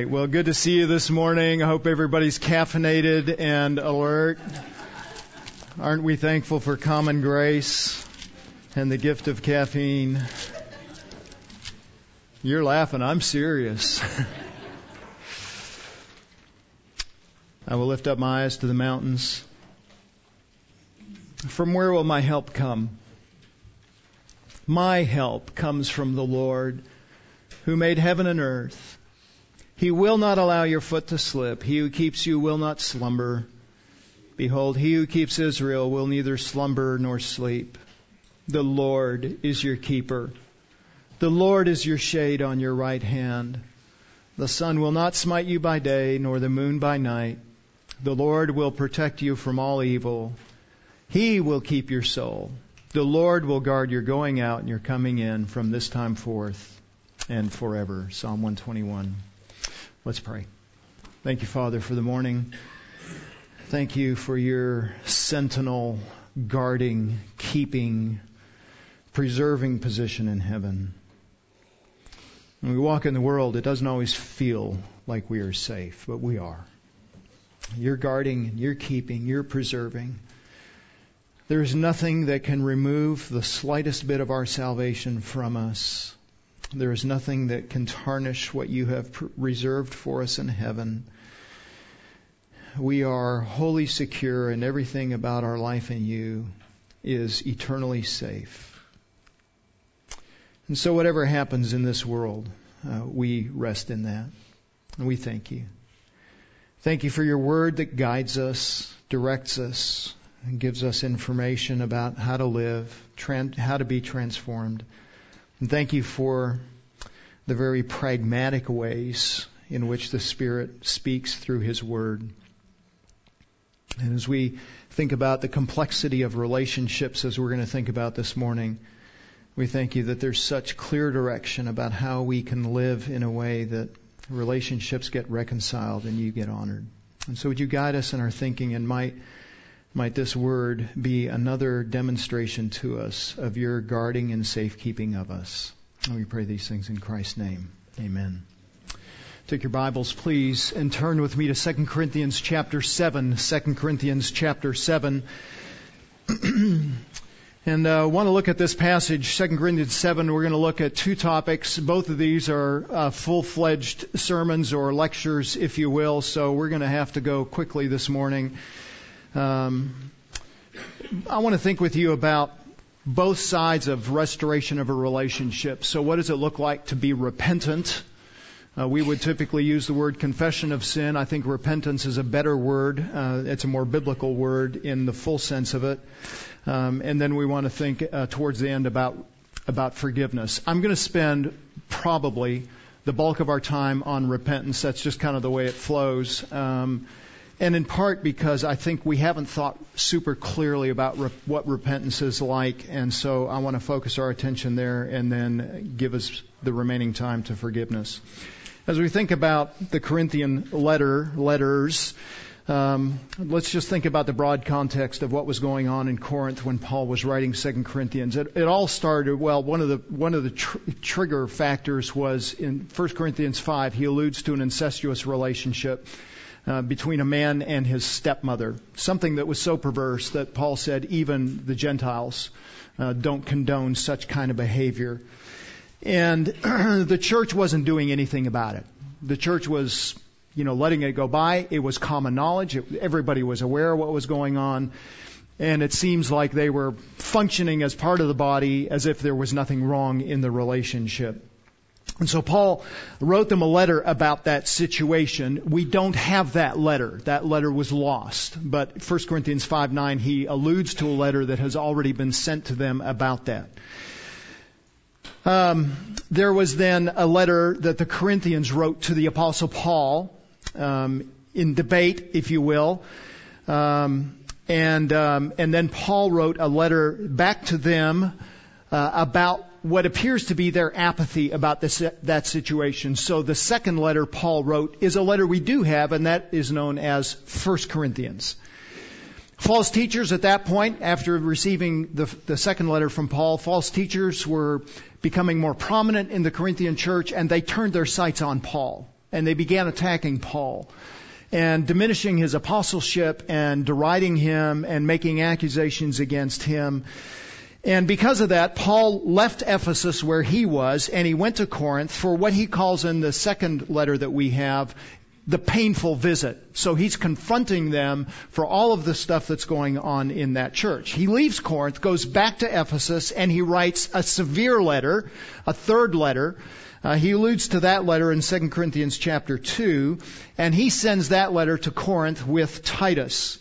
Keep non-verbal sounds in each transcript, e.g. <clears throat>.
right. Well, good to see you this morning. I hope everybody's caffeinated and alert. Aren't we thankful for common grace and the gift of caffeine? You're laughing. I'm serious. <laughs> I will lift up my eyes to the mountains. From where will my help come? My help comes from the Lord who made heaven and earth. He will not allow your foot to slip. He who keeps you will not slumber. Behold, he who keeps Israel will neither slumber nor sleep. The Lord is your keeper. The Lord is your shade on your right hand. The sun will not smite you by day, nor the moon by night. The Lord will protect you from all evil. He will keep your soul. The Lord will guard your going out and your coming in from this time forth and forever. Psalm 121. Let's pray. Thank you, Father, for the morning. Thank you for your sentinel, guarding, keeping, preserving position in heaven. When we walk in the world, it doesn't always feel like we are safe, but we are. You're guarding, you're keeping, you're preserving. There is nothing that can remove the slightest bit of our salvation from us. There is nothing that can tarnish what you have reserved for us in heaven. We are wholly secure, and everything about our life in you is eternally safe. And so, whatever happens in this world, uh, we rest in that. And we thank you. Thank you for your word that guides us, directs us, and gives us information about how to live, how to be transformed. And thank you for the very pragmatic ways in which the Spirit speaks through His Word. And as we think about the complexity of relationships, as we're going to think about this morning, we thank you that there's such clear direction about how we can live in a way that relationships get reconciled and you get honored. And so would you guide us in our thinking and might might this word be another demonstration to us of your guarding and safekeeping of us. And we pray these things in Christ's name. Amen. Take your Bibles, please, and turn with me to 2 Corinthians chapter 7. 2 Corinthians chapter 7. <clears throat> and uh, want to look at this passage, 2 Corinthians 7. We're going to look at two topics. Both of these are uh, full-fledged sermons or lectures, if you will. So we're going to have to go quickly this morning. Um, I want to think with you about both sides of restoration of a relationship. So, what does it look like to be repentant? Uh, we would typically use the word confession of sin. I think repentance is a better word. Uh, it's a more biblical word in the full sense of it. Um, and then we want to think uh, towards the end about about forgiveness. I'm going to spend probably the bulk of our time on repentance. That's just kind of the way it flows. Um, and in part because I think we haven't thought super clearly about re- what repentance is like, and so I want to focus our attention there and then give us the remaining time to forgiveness. As we think about the Corinthian letter, letters, um, let's just think about the broad context of what was going on in Corinth when Paul was writing Second Corinthians. It, it, all started well. One of the one of the tr- trigger factors was in 1 Corinthians five. He alludes to an incestuous relationship uh, between a man and his stepmother. Something that was so perverse that Paul said even the Gentiles uh, don't condone such kind of behavior. And <clears throat> the church wasn't doing anything about it. The church was, you know, letting it go by. It was common knowledge. It, everybody was aware of what was going on. And it seems like they were functioning as part of the body as if there was nothing wrong in the relationship. And so Paul wrote them a letter about that situation. We don't have that letter. That letter was lost. But 1 Corinthians 5 9, he alludes to a letter that has already been sent to them about that. Um, there was then a letter that the Corinthians wrote to the Apostle Paul um, in debate, if you will. Um, and, um, and then Paul wrote a letter back to them uh, about what appears to be their apathy about this, that situation. So the second letter Paul wrote is a letter we do have, and that is known as 1 Corinthians. False teachers at that point, after receiving the, the second letter from Paul, false teachers were becoming more prominent in the Corinthian church, and they turned their sights on Paul. and they began attacking Paul and diminishing his apostleship and deriding him and making accusations against him. And because of that, Paul left Ephesus where he was and he went to Corinth for what he calls in the second letter that we have, the painful visit. So he's confronting them for all of the stuff that's going on in that church. He leaves Corinth, goes back to Ephesus, and he writes a severe letter, a third letter. Uh, he alludes to that letter in 2 Corinthians chapter 2, and he sends that letter to Corinth with Titus.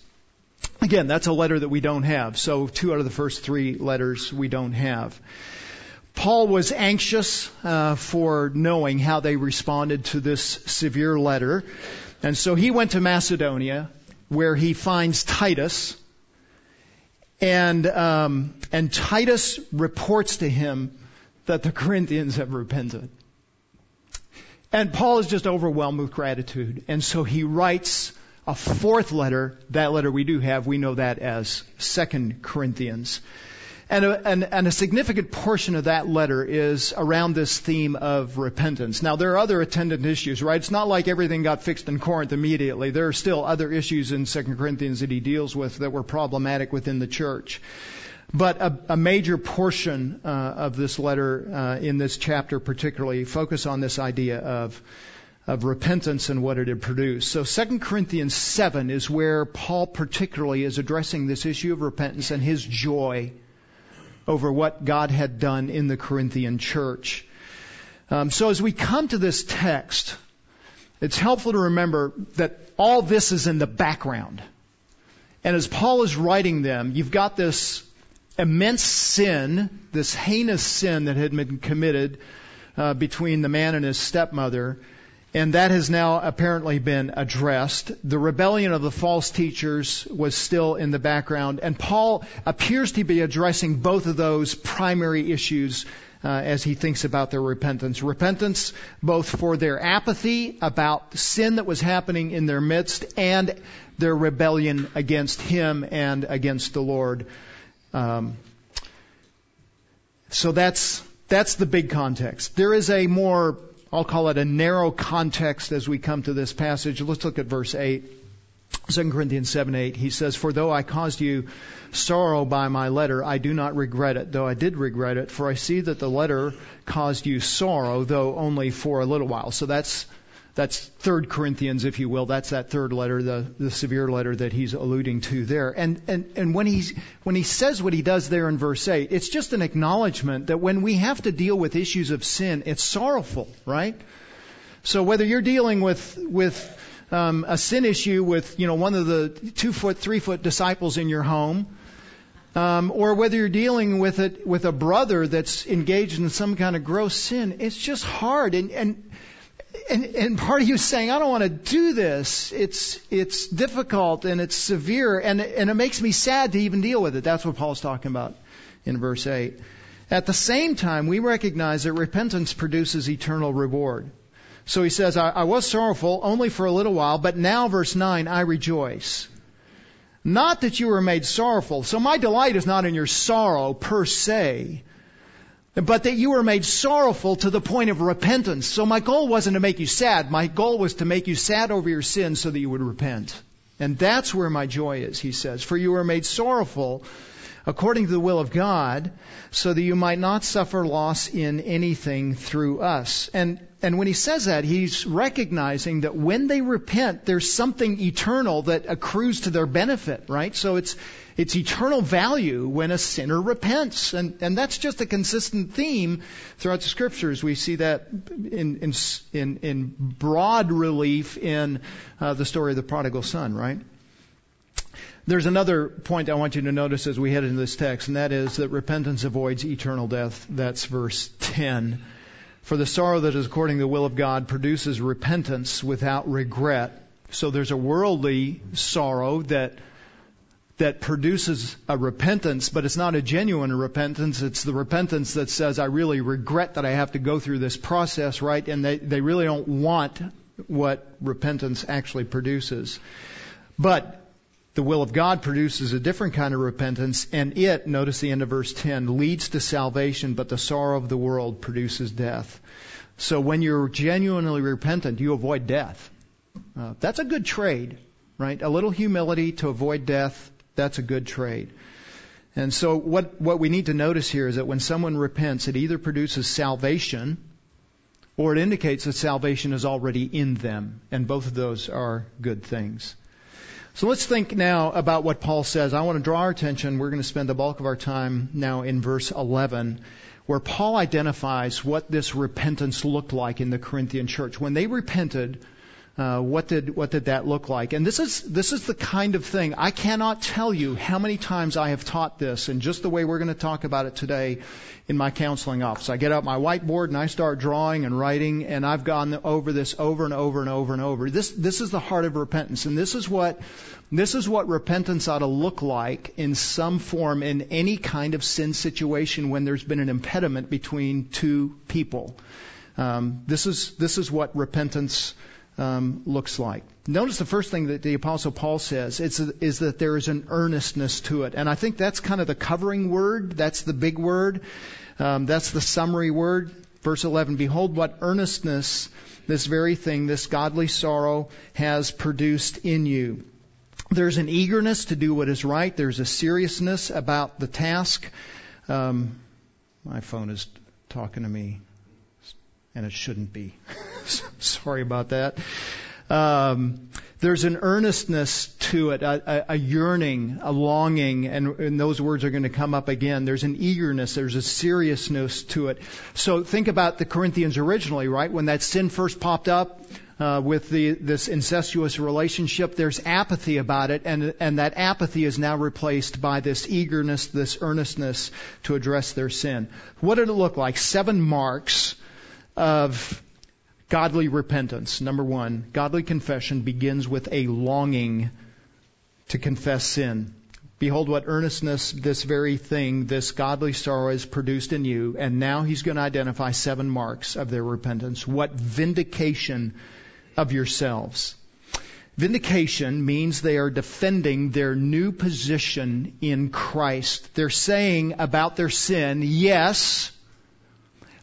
Again, that's a letter that we don't have. So two out of the first three letters we don't have. Paul was anxious uh, for knowing how they responded to this severe letter, and so he went to Macedonia, where he finds Titus, and um, and Titus reports to him that the Corinthians have repented. And Paul is just overwhelmed with gratitude, and so he writes a fourth letter. That letter we do have, we know that as Second Corinthians. And a, and, and a, significant portion of that letter is around this theme of repentance. Now, there are other attendant issues, right? It's not like everything got fixed in Corinth immediately. There are still other issues in 2 Corinthians that he deals with that were problematic within the church. But a, a major portion uh, of this letter, uh, in this chapter particularly, focus on this idea of of repentance and what it had produced. So 2 Corinthians 7 is where Paul particularly is addressing this issue of repentance and his joy over what God had done in the Corinthian church. Um, so as we come to this text, it's helpful to remember that all this is in the background. And as Paul is writing them, you've got this immense sin, this heinous sin that had been committed uh, between the man and his stepmother and that has now apparently been addressed. The rebellion of the false teachers was still in the background, and Paul appears to be addressing both of those primary issues uh, as he thinks about their repentance. Repentance both for their apathy about sin that was happening in their midst and their rebellion against him and against the Lord. Um, so that's that's the big context. There is a more I'll call it a narrow context as we come to this passage. Let's look at verse 8. 2 Corinthians 7 8, he says, For though I caused you sorrow by my letter, I do not regret it, though I did regret it, for I see that the letter caused you sorrow, though only for a little while. So that's that's third Corinthians, if you will. That's that third letter, the, the severe letter that he's alluding to there. And, and, and when he's, when he says what he does there in verse 8, it's just an acknowledgement that when we have to deal with issues of sin, it's sorrowful, right? So whether you're dealing with, with, um, a sin issue with, you know, one of the two foot, three foot disciples in your home, um, or whether you're dealing with it with a brother that's engaged in some kind of gross sin, it's just hard. And, and and, and part of you saying, I don't want to do this. It's, it's difficult and it's severe and, and it makes me sad to even deal with it. That's what Paul's talking about in verse 8. At the same time, we recognize that repentance produces eternal reward. So he says, I, I was sorrowful only for a little while, but now, verse 9, I rejoice. Not that you were made sorrowful. So my delight is not in your sorrow per se, but that you were made sorrowful to the point of repentance. So my goal wasn't to make you sad. My goal was to make you sad over your sins so that you would repent. And that's where my joy is, he says. For you were made sorrowful according to the will of God, so that you might not suffer loss in anything through us. And and when he says that, he's recognizing that when they repent, there's something eternal that accrues to their benefit, right? So it's it's eternal value when a sinner repents. And, and that's just a consistent theme throughout the scriptures. We see that in, in, in, broad relief in uh, the story of the prodigal son, right? There's another point I want you to notice as we head into this text, and that is that repentance avoids eternal death. That's verse 10. For the sorrow that is according to the will of God produces repentance without regret. So there's a worldly sorrow that that produces a repentance, but it's not a genuine repentance. It's the repentance that says, I really regret that I have to go through this process, right? And they, they really don't want what repentance actually produces. But the will of God produces a different kind of repentance, and it, notice the end of verse 10, leads to salvation, but the sorrow of the world produces death. So when you're genuinely repentant, you avoid death. Uh, that's a good trade, right? A little humility to avoid death, that's a good trade. And so what, what we need to notice here is that when someone repents, it either produces salvation or it indicates that salvation is already in them. And both of those are good things. So let's think now about what Paul says. I want to draw our attention. We're going to spend the bulk of our time now in verse 11, where Paul identifies what this repentance looked like in the Corinthian church. When they repented, uh, what did what did that look like? And this is this is the kind of thing I cannot tell you how many times I have taught this, and just the way we're going to talk about it today in my counseling office. I get out my whiteboard and I start drawing and writing, and I've gone over this over and over and over and over. This this is the heart of repentance, and this is what this is what repentance ought to look like in some form in any kind of sin situation when there's been an impediment between two people. Um, this is this is what repentance um, looks like. Notice the first thing that the Apostle Paul says is, is that there is an earnestness to it. And I think that's kind of the covering word. That's the big word. Um, that's the summary word. Verse 11, Behold what earnestness this very thing, this godly sorrow, has produced in you. There's an eagerness to do what is right. There's a seriousness about the task. Um, my phone is talking to me and it shouldn't be. <laughs> Sorry about that. Um, there's an earnestness to it, a, a, a yearning, a longing, and, and, those words are going to come up again. There's an eagerness, there's a seriousness to it. So think about the Corinthians originally, right? When that sin first popped up uh, with the, this incestuous relationship, there's apathy about it, and, and that apathy is now replaced by this eagerness, this earnestness to address their sin. What did it look like? Seven marks of godly repentance. Number one, godly confession begins with a longing to confess sin. Behold what earnestness this very thing, this godly sorrow has produced in you. And now he's going to identify seven marks of their repentance. What vindication of yourselves. Vindication means they are defending their new position in Christ. They're saying about their sin, yes,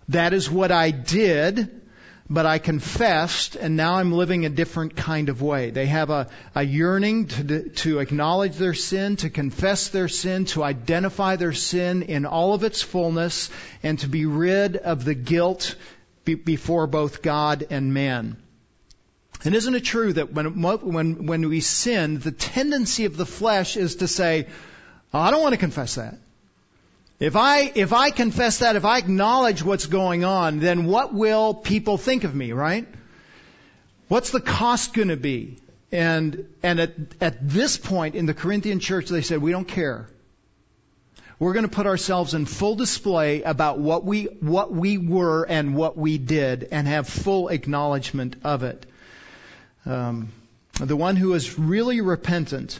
that is what I did, but I confessed, and now I'm living a different kind of way. They have a, a yearning to, to acknowledge their sin, to confess their sin, to identify their sin in all of its fullness, and to be rid of the guilt be, before both God and man. And isn't it true that when, when, when we sin, the tendency of the flesh is to say, oh, I don't want to confess that. If I, if I confess that, if I acknowledge what's going on, then what will people think of me, right? What's the cost going to be? And, and at, at this point in the Corinthian church, they said, we don't care. We're going to put ourselves in full display about what we, what we were and what we did and have full acknowledgement of it. Um, the one who is really repentant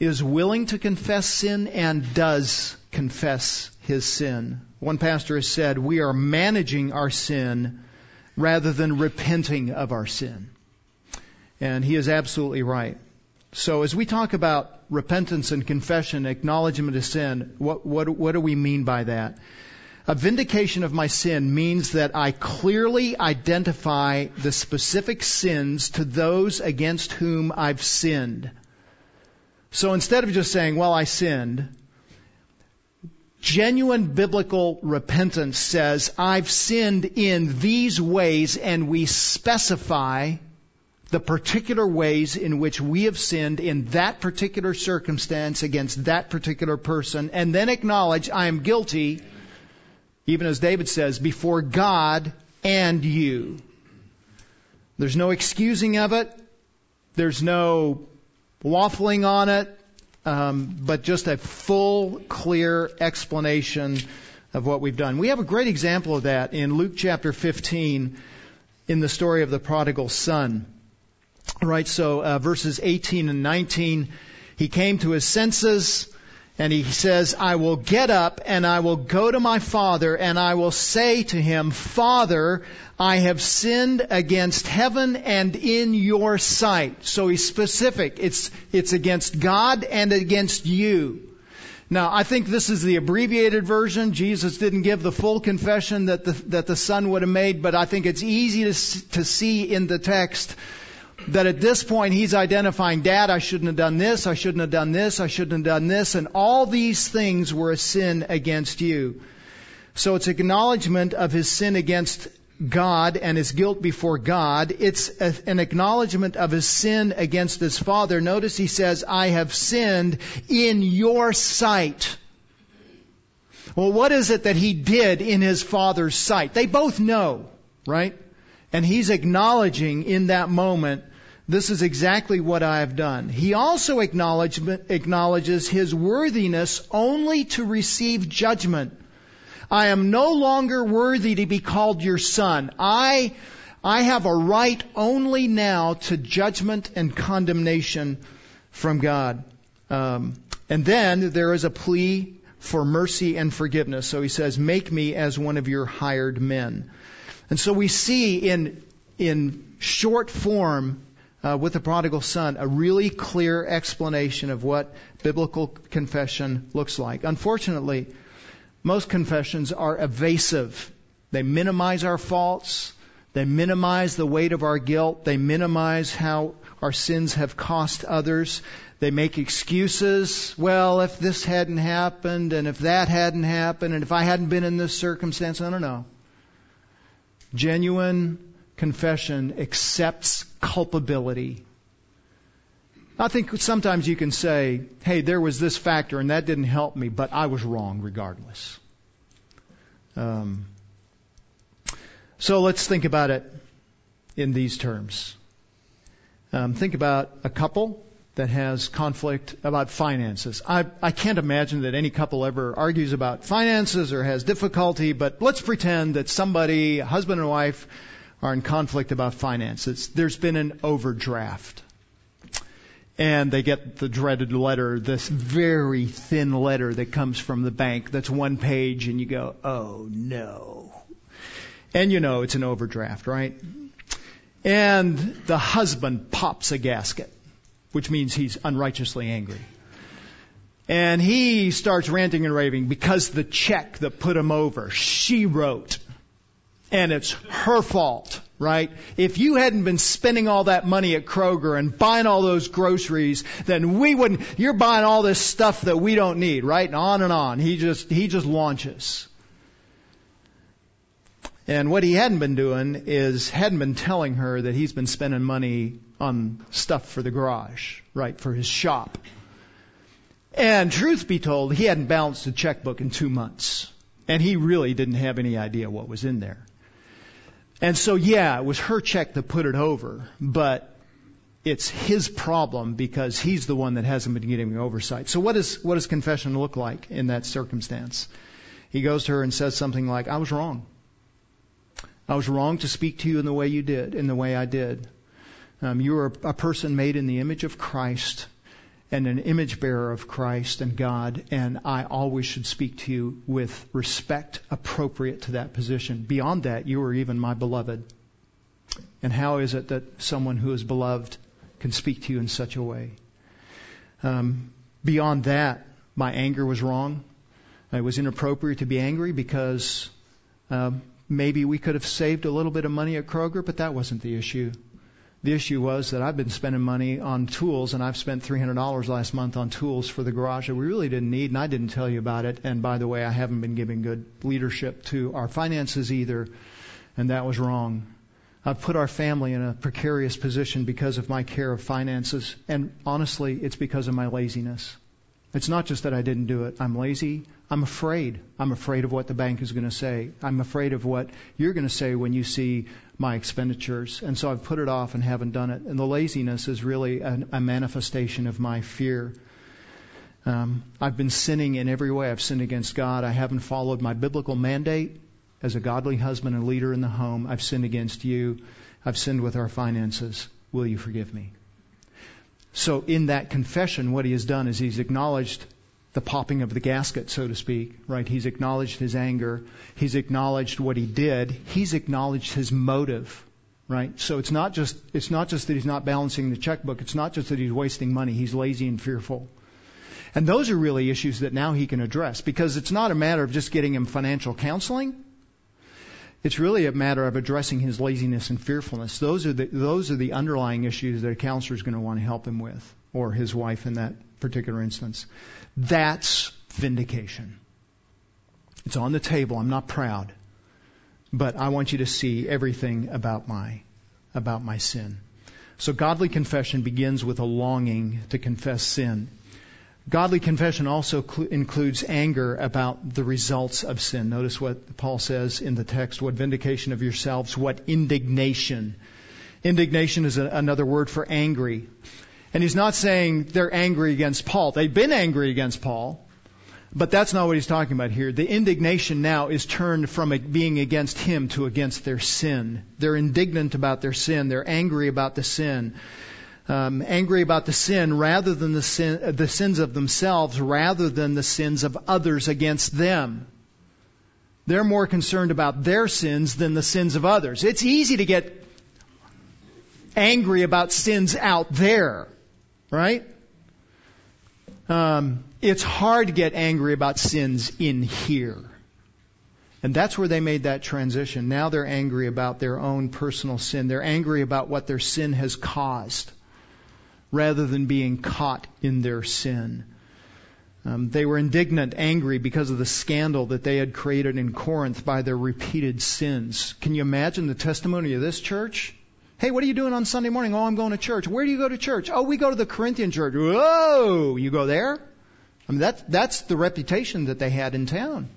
is willing to confess sin and does confess his sin. One pastor has said, we are managing our sin rather than repenting of our sin. And he is absolutely right. So as we talk about repentance and confession, acknowledgement of sin, what, what, what do we mean by that? A vindication of my sin means that I clearly identify the specific sins to those against whom I've sinned. So instead of just saying, well, I sinned, genuine biblical repentance says, I've sinned in these ways, and we specify the particular ways in which we have sinned in that particular circumstance against that particular person, and then acknowledge I am guilty, even as David says, before God and you. There's no excusing of it. There's no waffling on it, um, but just a full, clear explanation of what we've done. We have a great example of that in Luke chapter 15 in the story of the prodigal son. Right, so uh, verses 18 and 19, he came to his senses and he says, I will get up and I will go to my father and I will say to him, Father, I have sinned against heaven and in your sight. So he's specific. It's, it's against God and against you. Now, I think this is the abbreviated version. Jesus didn't give the full confession that the, that the son would have made, but I think it's easy to, to see in the text that at this point he's identifying, Dad, I shouldn't have done this, I shouldn't have done this, I shouldn't have done this, and all these things were a sin against you. So it's acknowledgement of his sin against God and his guilt before God. It's a, an acknowledgement of his sin against his father. Notice he says, I have sinned in your sight. Well, what is it that he did in his father's sight? They both know, right? And he's acknowledging in that moment, this is exactly what I have done. He also acknowledges his worthiness only to receive judgment. I am no longer worthy to be called your son. I, I have a right only now to judgment and condemnation from God. Um, and then there is a plea for mercy and forgiveness. So he says, make me as one of your hired men. And so we see in, in short form, uh, with the prodigal son, a really clear explanation of what biblical confession looks like. Unfortunately, most confessions are evasive. They minimize our faults. They minimize the weight of our guilt. They minimize how our sins have cost others. They make excuses. Well, if this hadn't happened, and if that hadn't happened, and if I hadn't been in this circumstance, I don't know. Genuine confession accepts culpability I think sometimes you can say, hey, there was this factor and that didn't help me, but I was wrong regardless. Um, so let's think about it in these terms. Um, think about a couple that has conflict about finances. I, I can't imagine that any couple ever argues about finances or has difficulty, but let's pretend that somebody, husband and wife, are in conflict about finances. There's been an overdraft and they get the dreaded letter, this very thin letter that comes from the bank that's one page, and you go, oh no. And you know it's an overdraft, right? And the husband pops a gasket, which means he's unrighteously angry. And he starts ranting and raving because the check that put him over, she wrote. And it's her fault right? If you hadn't been spending all that money at Kroger and buying all those groceries, then we wouldn't, you're buying all this stuff that we don't need, right? And on and on. He just, he just launches. And what he hadn't been doing is, hadn't been telling her that he's been spending money on stuff for the garage, right? For his shop. And truth be told, he hadn't balanced a checkbook in two months. And he really didn't have any idea what was in there. And so, yeah, it was her check that put it over, but it's his problem because he's the one that hasn't been getting oversight. So what, is, what does confession look like in that circumstance? He goes to her and says something like, I was wrong. I was wrong to speak to you in the way you did, in the way I did. Um, you are a person made in the image of Christ and an image bearer of Christ and God, and I always should speak to you with respect appropriate to that position. Beyond that, you are even my beloved. And how is it that someone who is beloved can speak to you in such a way? Um, beyond that, my anger was wrong. It was inappropriate to be angry because um, maybe we could have saved a little bit of money at Kroger, but that wasn't the issue. The issue was that I've been spending money on tools, and I've spent $300 last month on tools for the garage that we really didn't need, and I didn't tell you about it. And by the way, I haven't been giving good leadership to our finances either, and that was wrong. I've put our family in a precarious position because of my care of finances, and honestly, it's because of my laziness. It's not just that I didn't do it. I'm lazy. I'm afraid. I'm afraid of what the bank is going to say. I'm afraid of what you're going to say when you see my expenditures. And so I've put it off and haven't done it. And the laziness is really a, a manifestation of my fear. Um, I've been sinning in every way. I've sinned against God. I haven't followed my biblical mandate as a godly husband and leader in the home. I've sinned against you. I've sinned with our finances. Will you forgive me? So in that confession, what he has done is he's acknowledged the popping of the gasket, so to speak, right? He's acknowledged his anger. He's acknowledged what he did. He's acknowledged his motive, right? So it's not just, it's not just that he's not balancing the checkbook. It's not just that he's wasting money. He's lazy and fearful. And those are really issues that now he can address because it's not a matter of just getting him financial counseling. It's really a matter of addressing his laziness and fearfulness. Those are the, those are the underlying issues that a counselor is going to want to help him with, or his wife in that particular instance. That's vindication. It's on the table. I'm not proud, but I want you to see everything about my about my sin. So godly confession begins with a longing to confess sin. Godly confession also cl- includes anger about the results of sin. Notice what Paul says in the text, what vindication of yourselves, what indignation. Indignation is a, another word for angry. And he's not saying they're angry against Paul. They've been angry against Paul. But that's not what he's talking about here. The indignation now is turned from being against him to against their sin. They're indignant about their sin. They're angry about the sin um, angry about the sin rather than the, sin, uh, the sins of themselves, rather than the sins of others against them. They're more concerned about their sins than the sins of others. It's easy to get angry about sins out there, right? Um, it's hard to get angry about sins in here. And that's where they made that transition. Now they're angry about their own personal sin. They're angry about what their sin has caused rather than being caught in their sin. Um, they were indignant, angry because of the scandal that they had created in Corinth by their repeated sins. Can you imagine the testimony of this church? Hey, what are you doing on Sunday morning? Oh, I'm going to church. Where do you go to church? Oh, we go to the Corinthian church. Whoa, you go there? I mean, that's, that's the reputation that they had in town.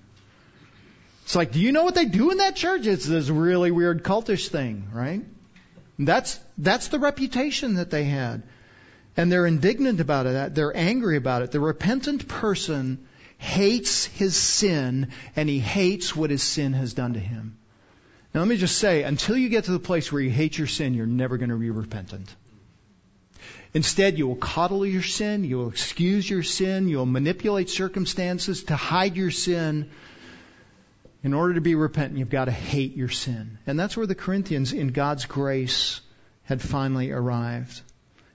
It's like, do you know what they do in that church? It's this really weird cultish thing, right? That's, that's the reputation that they had. And they're indignant about it. They're angry about it. The repentant person hates his sin and he hates what his sin has done to him. Now let me just say, until you get to the place where you hate your sin, you're never going to be repentant. Instead, you will coddle your sin, you will excuse your sin, you'll manipulate circumstances to hide your sin. In order to be repentant, you've got to hate your sin. And that's where the Corinthians, in God's grace, had finally arrived.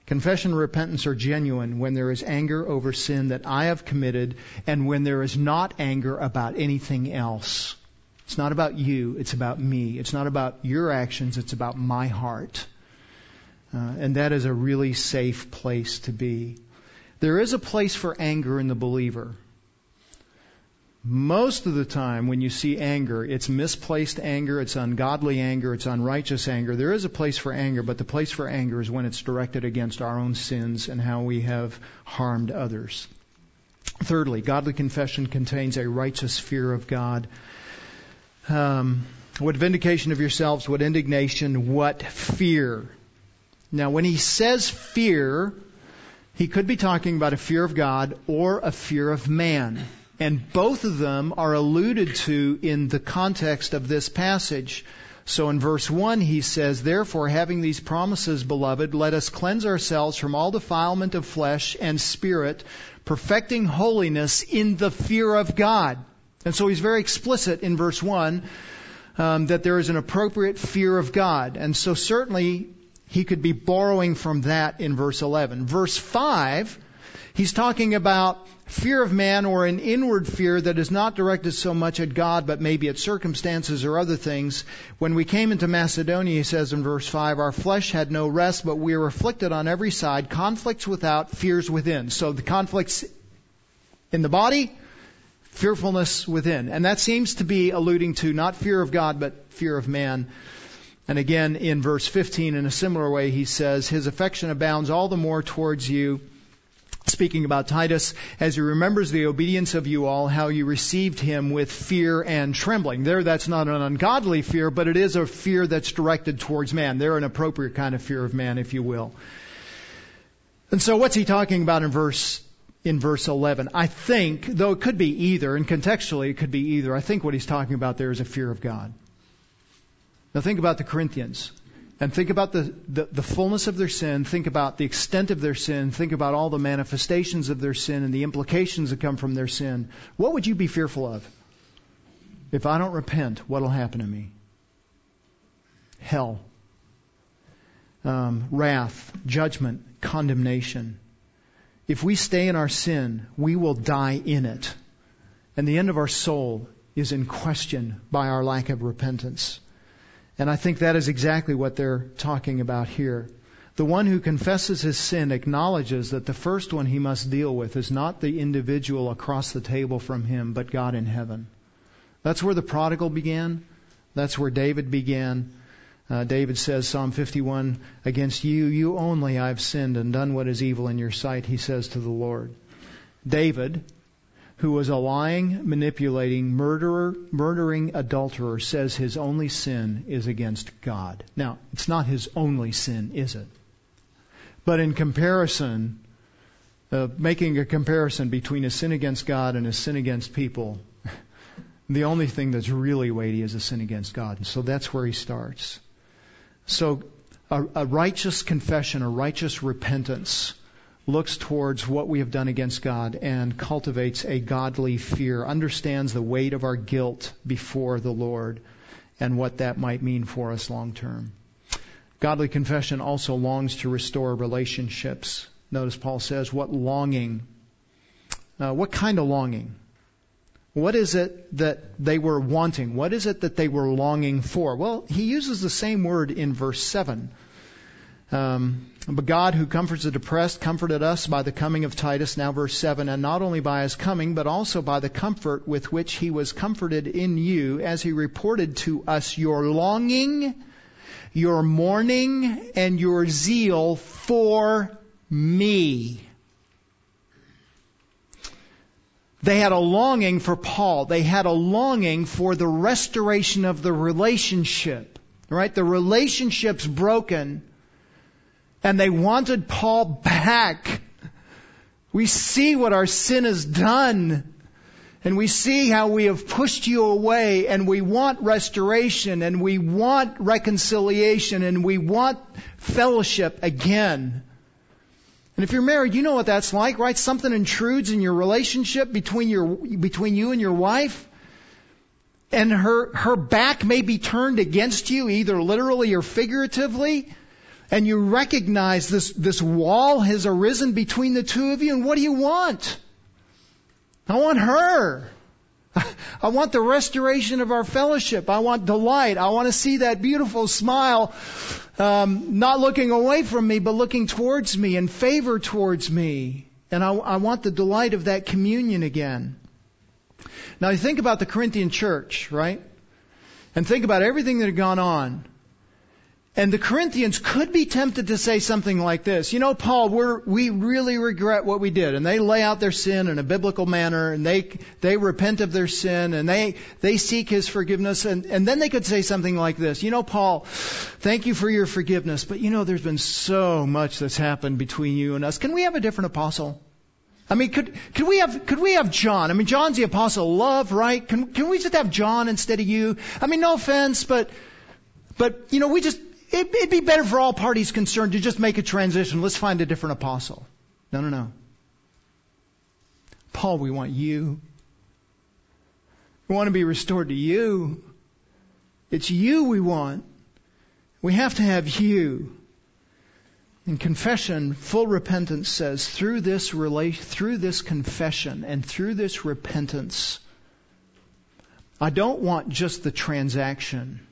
Confession and repentance are genuine when there is anger over sin that I have committed and when there is not anger about anything else. It's not about you, it's about me. It's not about your actions, it's about my heart. Uh, and that is a really safe place to be. There is a place for anger in the believer. Most of the time, when you see anger, it's misplaced anger, it's ungodly anger, it's unrighteous anger. There is a place for anger, but the place for anger is when it's directed against our own sins and how we have harmed others. Thirdly, godly confession contains a righteous fear of God. Um, what vindication of yourselves, what indignation, what fear. Now, when he says fear, he could be talking about a fear of God or a fear of man. And both of them are alluded to in the context of this passage. So in verse 1, he says, Therefore, having these promises, beloved, let us cleanse ourselves from all defilement of flesh and spirit, perfecting holiness in the fear of God. And so he's very explicit in verse 1 um, that there is an appropriate fear of God. And so certainly he could be borrowing from that in verse 11. Verse 5, he's talking about fear of man or an inward fear that is not directed so much at God but maybe at circumstances or other things. When we came into Macedonia, he says in verse 5, our flesh had no rest, but we were afflicted on every side, conflicts without, fears within. So the conflicts in the body, fearfulness within. And that seems to be alluding to not fear of God, but fear of man. And again, in verse 15, in a similar way, he says, His affection abounds all the more towards you speaking about Titus, as he remembers the obedience of you all, how you received him with fear and trembling. There, that's not an ungodly fear, but it is a fear that's directed towards man. They're an appropriate kind of fear of man, if you will. And so what's he talking about in verse in verse 11. I think, though it could be either, and contextually it could be either, I think what he's talking about there is a fear of God. Now think about the Corinthians and think about the, the, the, fullness of their sin, think about the extent of their sin, think about all the manifestations of their sin and the implications that come from their sin, what would you be fearful of? If I don't repent, what'll happen to me? Hell. Um, wrath, judgment, condemnation. if we stay in our sin, we will die in it. And the end of our soul is in question by our lack of repentance. And I think that is exactly what they're talking about here. The one who confesses his sin acknowledges that the first one he must deal with is not the individual across the table from him, but God in heaven. That's where the prodigal began. That's where David began. Uh, David says, Psalm 51, Against you, you only, I have sinned and done what is evil in your sight, he says to the Lord. David, who was a lying, manipulating, murderer, murdering adulterer, says his only sin is against God. Now, it's not his only sin, is it? But in comparison, uh, making a comparison between a sin against God and a sin against people, the only thing that's really weighty is a sin against God. And so that's where he starts. So a, a righteous confession, a righteous repentance looks towards what we have done against God and cultivates a godly fear, understands the weight of our guilt before the Lord and what that might mean for us long term. Godly confession also longs to restore relationships. Notice Paul says, what longing? Uh, what kind of longing? What is it that they were wanting? What is it that they were longing for? Well, he uses the same word in verse 7. Um, but God, who comforts the depressed, comforted us by the coming of Titus, now verse 7, and not only by his coming, but also by the comfort with which he was comforted in you, as he reported to us your longing, your mourning, and your zeal for me. They had a longing for Paul. They had a longing for the restoration of the relationship. Right? The relationship's broken. And they wanted Paul back. We see what our sin has done. And we see how we have pushed you away and we want restoration and we want reconciliation and we want fellowship again. And if you're married, you know what that's like, right? Something intrudes in your relationship between your, between you and your wife. And her, her back may be turned against you, either literally or figuratively. And you recognize this, this wall has arisen between the two of you. And what do you want? I want her. <laughs> I want the restoration of our fellowship. I want delight. I want to see that beautiful smile, um, not looking away from me, but looking towards me and favor towards me. And I, I want the delight of that communion again. Now you think about the Corinthian church, right? And think about everything that had gone on. And the Corinthians could be tempted to say something like this. You know, Paul, we're, we really regret what we did. And they lay out their sin in a biblical manner and they, they repent of their sin and they, they seek his forgiveness. And, and then they could say something like this. You know, Paul, thank you for your forgiveness, but you know, there's been so much that's happened between you and us. Can we have a different apostle? I mean, could, could we have, could we have John? I mean, John's the apostle of love, right? Can, can we just have John instead of you? I mean, no offense, but, but, you know, we just, it, it'd be better for all parties concerned to just make a transition. Let's find a different apostle. No, no, no. Paul, we want you. We want to be restored to you. It's you we want. We have to have you. In confession, full repentance says, through this through this confession and through this repentance, I don't want just the transaction.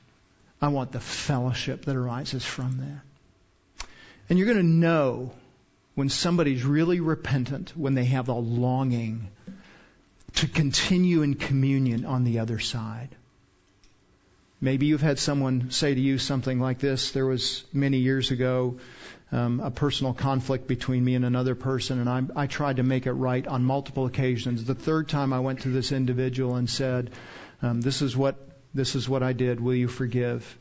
I want the fellowship that arises from that. And you're going to know when somebody's really repentant, when they have a longing to continue in communion on the other side. Maybe you've had someone say to you something like this. There was many years ago um, a personal conflict between me and another person, and I, I tried to make it right on multiple occasions. The third time I went to this individual and said, um, "This is what this is what I did. Will you forgive?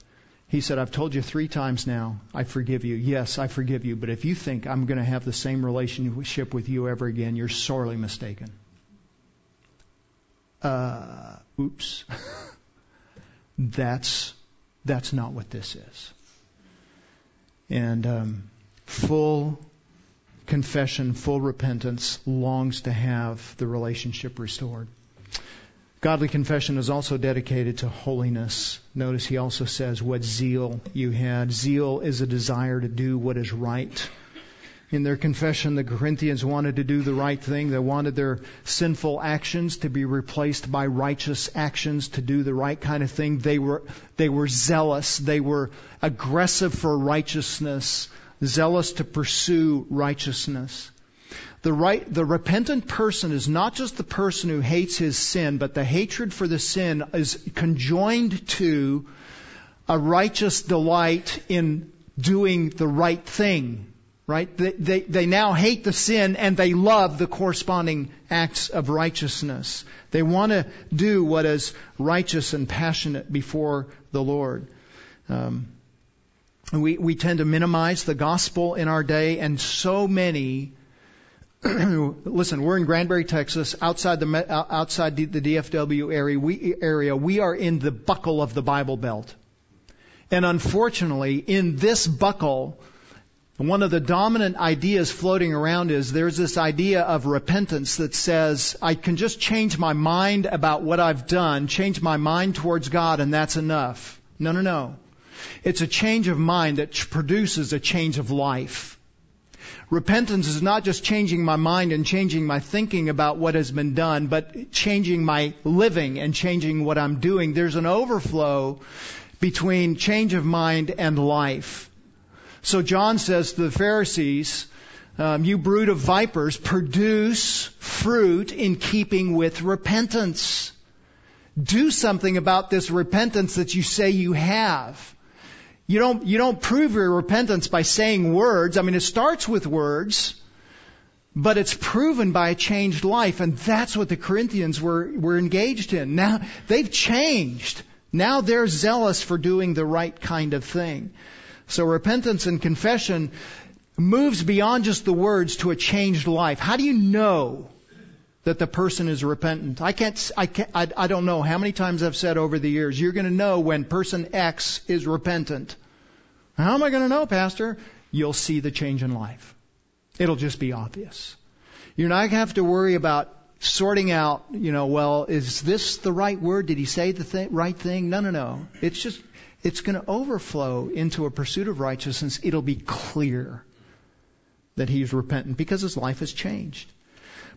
He said, I've told you three times now, I forgive you. Yes, I forgive you. But if you think I'm going to have the same relationship with you ever again, you're sorely mistaken. Uh, oops. <laughs> that's, that's not what this is. And um, full confession, full repentance longs to have the relationship restored. Godly confession is also dedicated to holiness. Notice he also says what zeal you had. Zeal is a desire to do what is right. In their confession, the Corinthians wanted to do the right thing. They wanted their sinful actions to be replaced by righteous actions to do the right kind of thing. They were, they were zealous. They were aggressive for righteousness, zealous to pursue righteousness. The right, the repentant person is not just the person who hates his sin, but the hatred for the sin is conjoined to a righteous delight in doing the right thing. Right? They, they, they now hate the sin and they love the corresponding acts of righteousness. They want to do what is righteous and passionate before the Lord. Um, we, we tend to minimize the gospel in our day and so many <clears throat> listen, we're in Granbury, Texas, outside the uh, outside the DFW area. We area we are in the buckle of the Bible Belt, and unfortunately, in this buckle, one of the dominant ideas floating around is there's this idea of repentance that says I can just change my mind about what I've done, change my mind towards God, and that's enough. No, no, no. It's a change of mind that produces a change of life. Repentance is not just changing my mind and changing my thinking about what has been done, but changing my living and changing what I'm doing. There's an overflow between change of mind and life. So John says to the Pharisees, um, you brood of vipers, produce fruit in keeping with repentance. Do something about this repentance that you say you have. You don't, you don't prove your repentance by saying words. I mean, it starts with words, but it's proven by a changed life. And that's what the Corinthians were, were engaged in. Now, they've changed. Now they're zealous for doing the right kind of thing. So repentance and confession moves beyond just the words to a changed life. How do you know that the person is repentant. I can't, I can't, I, I don't know how many times I've said over the years, you're going to know when person X is repentant. How am I going to know, Pastor? You'll see the change in life. It'll just be obvious. You're not going to have to worry about sorting out, you know, well, is this the right word? Did he say the th- right thing? No, no, no. It's just, it's going to overflow into a pursuit of righteousness. It'll be clear that he's repentant because his life has changed.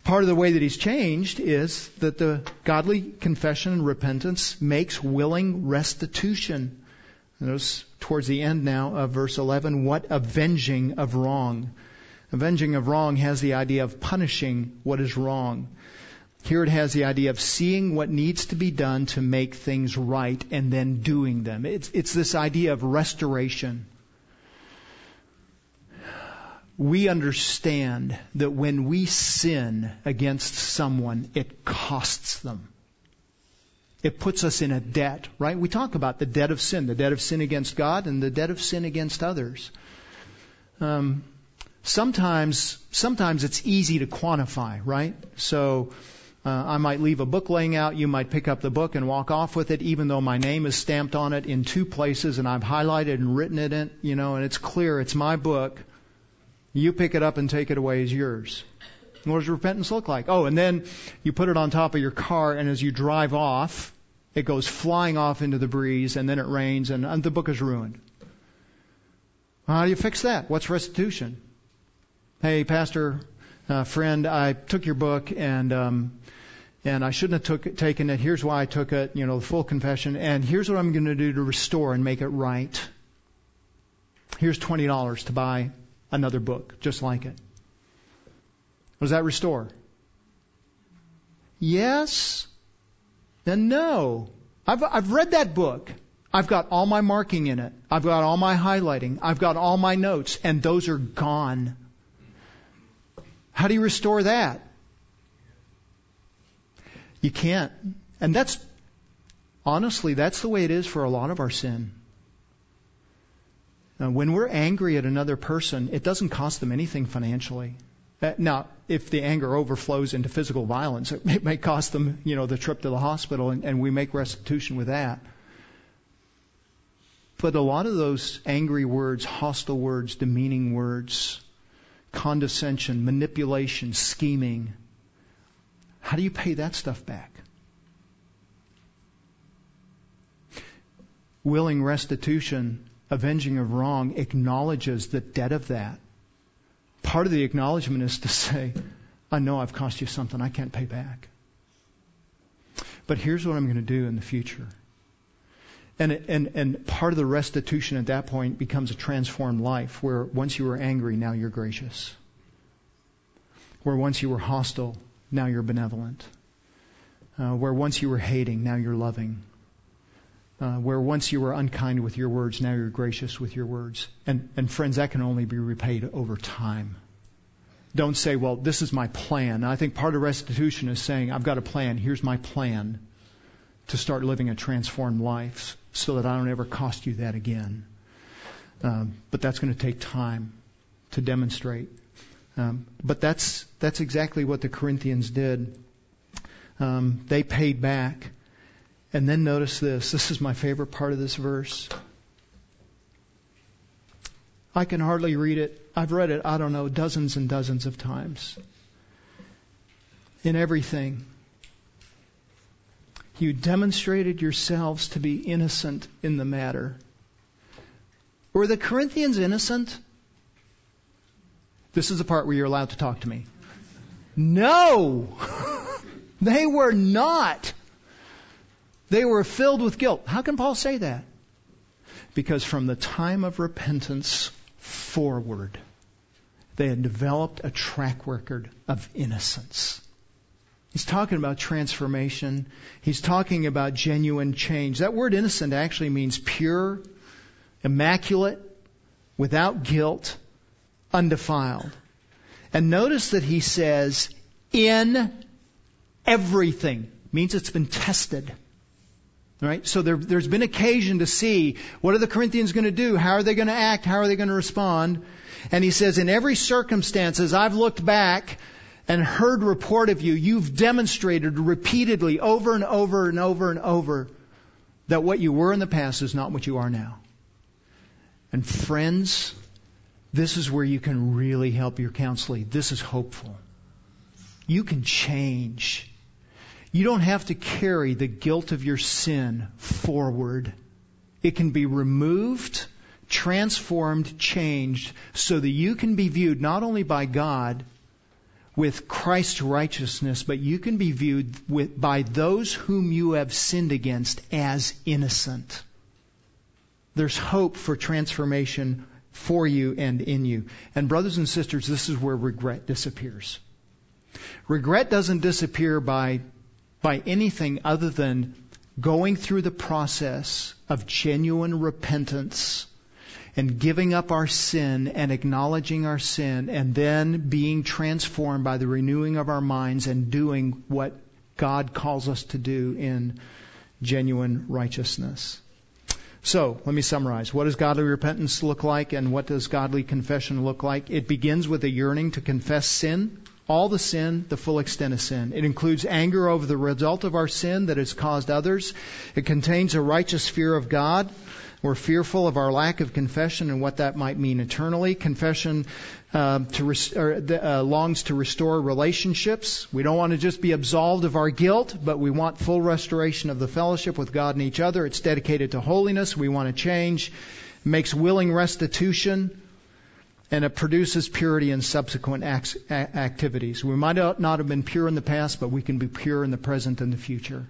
Part of the way that he's changed is that the godly confession and repentance makes willing restitution. Notice towards the end now of verse 11, what avenging of wrong. Avenging of wrong has the idea of punishing what is wrong. Here it has the idea of seeing what needs to be done to make things right and then doing them. It's, it's this idea of restoration we understand that when we sin against someone, it costs them. It puts us in a debt, right? We talk about the debt of sin, the debt of sin against God and the debt of sin against others. Um, sometimes, sometimes it's easy to quantify, right? So, uh, I might leave a book laying out. You might pick up the book and walk off with it, even though my name is stamped on it in two places and I've highlighted and written it in, you know, and it's clear it's my book. You pick it up and take it away as yours. What does repentance look like? Oh, and then you put it on top of your car, and as you drive off, it goes flying off into the breeze, and then it rains, and, the book is ruined. How do you fix that? What's restitution? Hey, pastor, uh, friend, I took your book, and um, and I shouldn't have took, taken it. Here's why I took it. You know, the full confession, and here's what I'm going to do to restore and make it right. Here's twenty dollars to buy another book just like it. Does that restore? Yes and no. I've, I've read that book. I've got all my marking in it. I've got all my highlighting. I've got all my notes, and those are gone. How do you restore that? You can't. And that's, honestly, that's the way it is for a lot of our sin. Now, when we're angry at another person, it doesn't cost them anything financially. Uh, now, if the anger overflows into physical violence, it may cost them, you know, the trip to the hospital, and, and we make restitution with that. But a lot of those angry words, hostile words, demeaning words, condescension, manipulation, scheming, how do you pay that stuff back? Willing restitution avenging of wrong acknowledges the debt of that, part of the acknowledgement is to say, I know I've cost you something I can't pay back. But here's what I'm going to do in the future. And, and, and part of the restitution at that point becomes a transformed life where once you were angry, now you're gracious. Where once you were hostile, now you're benevolent. Uh, where once you were hating, now you're loving. Uh, where once you were unkind with your words, now you're gracious with your words. And, and friends, that can only be repaid over time. Don't say, well, this is my plan. I think part of restitution is saying, I've got a plan. Here's my plan to start living a transformed life so that I don't ever cost you that again. Um, but that's going to take time to demonstrate. Um, but that's that's exactly what the Corinthians did. Um, they paid back, and then notice this. This is my favorite part of this verse. I can hardly read it. I've read it, I don't know, dozens and dozens of times. In everything, you demonstrated yourselves to be innocent in the matter. Were the Corinthians innocent? This is the part where you're allowed to talk to me. No! <laughs> they were not. They were filled with guilt. How can Paul say that? Because from the time of repentance forward, they had developed a track record of innocence. He's talking about transformation. He's talking about genuine change. That word innocent actually means pure, immaculate, without guilt, undefiled. And notice that he says, in everything. Means it's been tested. Right? So there, there's been occasion to see what are the Corinthians going to do? How are they going to act? How are they going to respond? And he says, in every circumstance, as I've looked back, and heard report of you, you've demonstrated repeatedly over and over and over and over that what you were in the past is not what you are now. And friends, this is where you can really help your counseling. This is hopeful. You can change. You don't have to carry the guilt of your sin forward. It can be removed, transformed, changed, so that you can be viewed not only by God, with Christ's righteousness, but you can be viewed with, by those whom you have sinned against as innocent. There's hope for transformation for you and in you. And brothers and sisters, this is where regret disappears. Regret doesn't disappear by, by anything other than going through the process of genuine repentance and giving up our sin and acknowledging our sin and then being transformed by the renewing of our minds and doing what God calls us to do in genuine righteousness. So, let me summarize. What does godly repentance look like and what does godly confession look like? It begins with a yearning to confess sin, all the sin, the full extent of sin. It includes anger over the result of our sin that has caused others. It contains a righteous fear of God we're fearful of our lack of confession and what that might mean eternally. Confession uh, to res- or, uh, longs to restore relationships. We don't want to just be absolved of our guilt, but we want full restoration of the fellowship with God and each other. It's dedicated to holiness. We want to change. It makes willing restitution and it produces purity in subsequent acts, activities. We might not have been pure in the past, but we can be pure in the present and the future.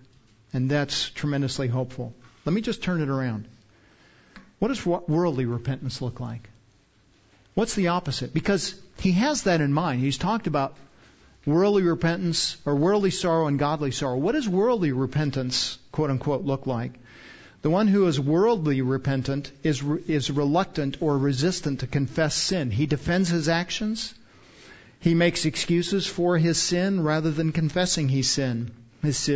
And that's tremendously hopeful. Let me just turn it around. What does worldly repentance look like? What's the opposite? Because he has that in mind. He's talked about worldly repentance or worldly sorrow and godly sorrow. What does worldly repentance, quote unquote, look like? The one who is worldly repentant is, is reluctant or resistant to confess sin. He defends his actions. He makes excuses for his sin rather than confessing his sin. His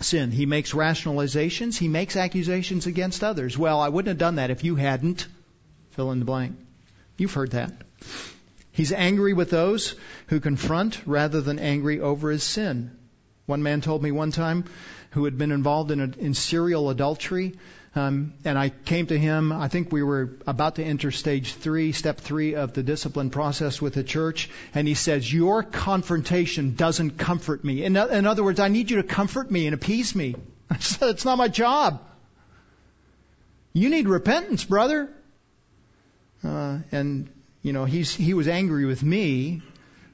sin. He makes rationalizations. He makes accusations against others. Well, I wouldn't have done that if you hadn't. Fill in the blank. You've heard that. He's angry with those who confront rather than angry over his sin. One man told me one time who had been involved in, a, in serial adultery um, and I came to him. I think we were about to enter stage three, step three of the discipline process with the church. And he says, Your confrontation doesn't comfort me. In, in other words, I need you to comfort me and appease me. <laughs> I said, It's not my job. You need repentance, brother. Uh, and you know, he's, he was angry with me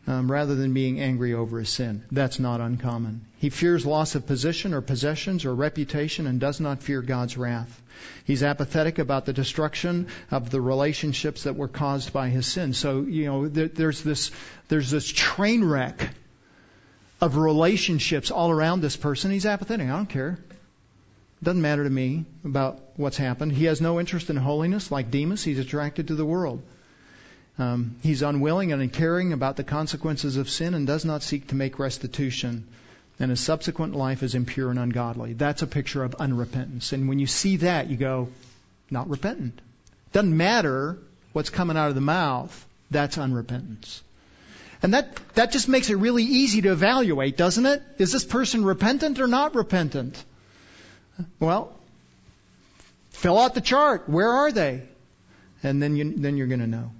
um, rather than being angry over his sin. That's not uncommon. He fears loss of position or possessions or reputation and does not fear God's wrath. He's apathetic about the destruction of the relationships that were caused by his sin. So, you know, there, there's this, there's this train wreck of relationships all around this person. He's apathetic. I don't care. Doesn't matter to me about what's happened. He has no interest in holiness like Demas. He's attracted to the world. Um, he's unwilling and uncaring about the consequences of sin and does not seek to make restitution. And his subsequent life is impure and ungodly. That's a picture of unrepentance. And when you see that, you go, not repentant. Doesn't matter what's coming out of the mouth. That's unrepentance. And that, that just makes it really easy to evaluate, doesn't it? Is this person repentant or not repentant? Well, fill out the chart. Where are they? And then you, then you're going to know.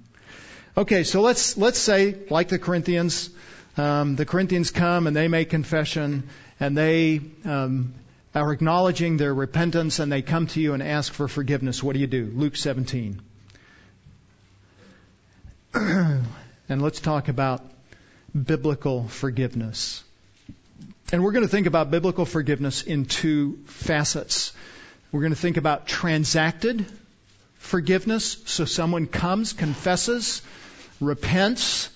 Okay, so let's let's say, like the Corinthians, um, the Corinthians come and they make confession and they um, are acknowledging their repentance and they come to you and ask for forgiveness. What do you do? Luke 17. <clears throat> and let's talk about biblical forgiveness. And we're going to think about biblical forgiveness in two facets. We're going to think about transacted forgiveness. So someone comes, confesses, repents,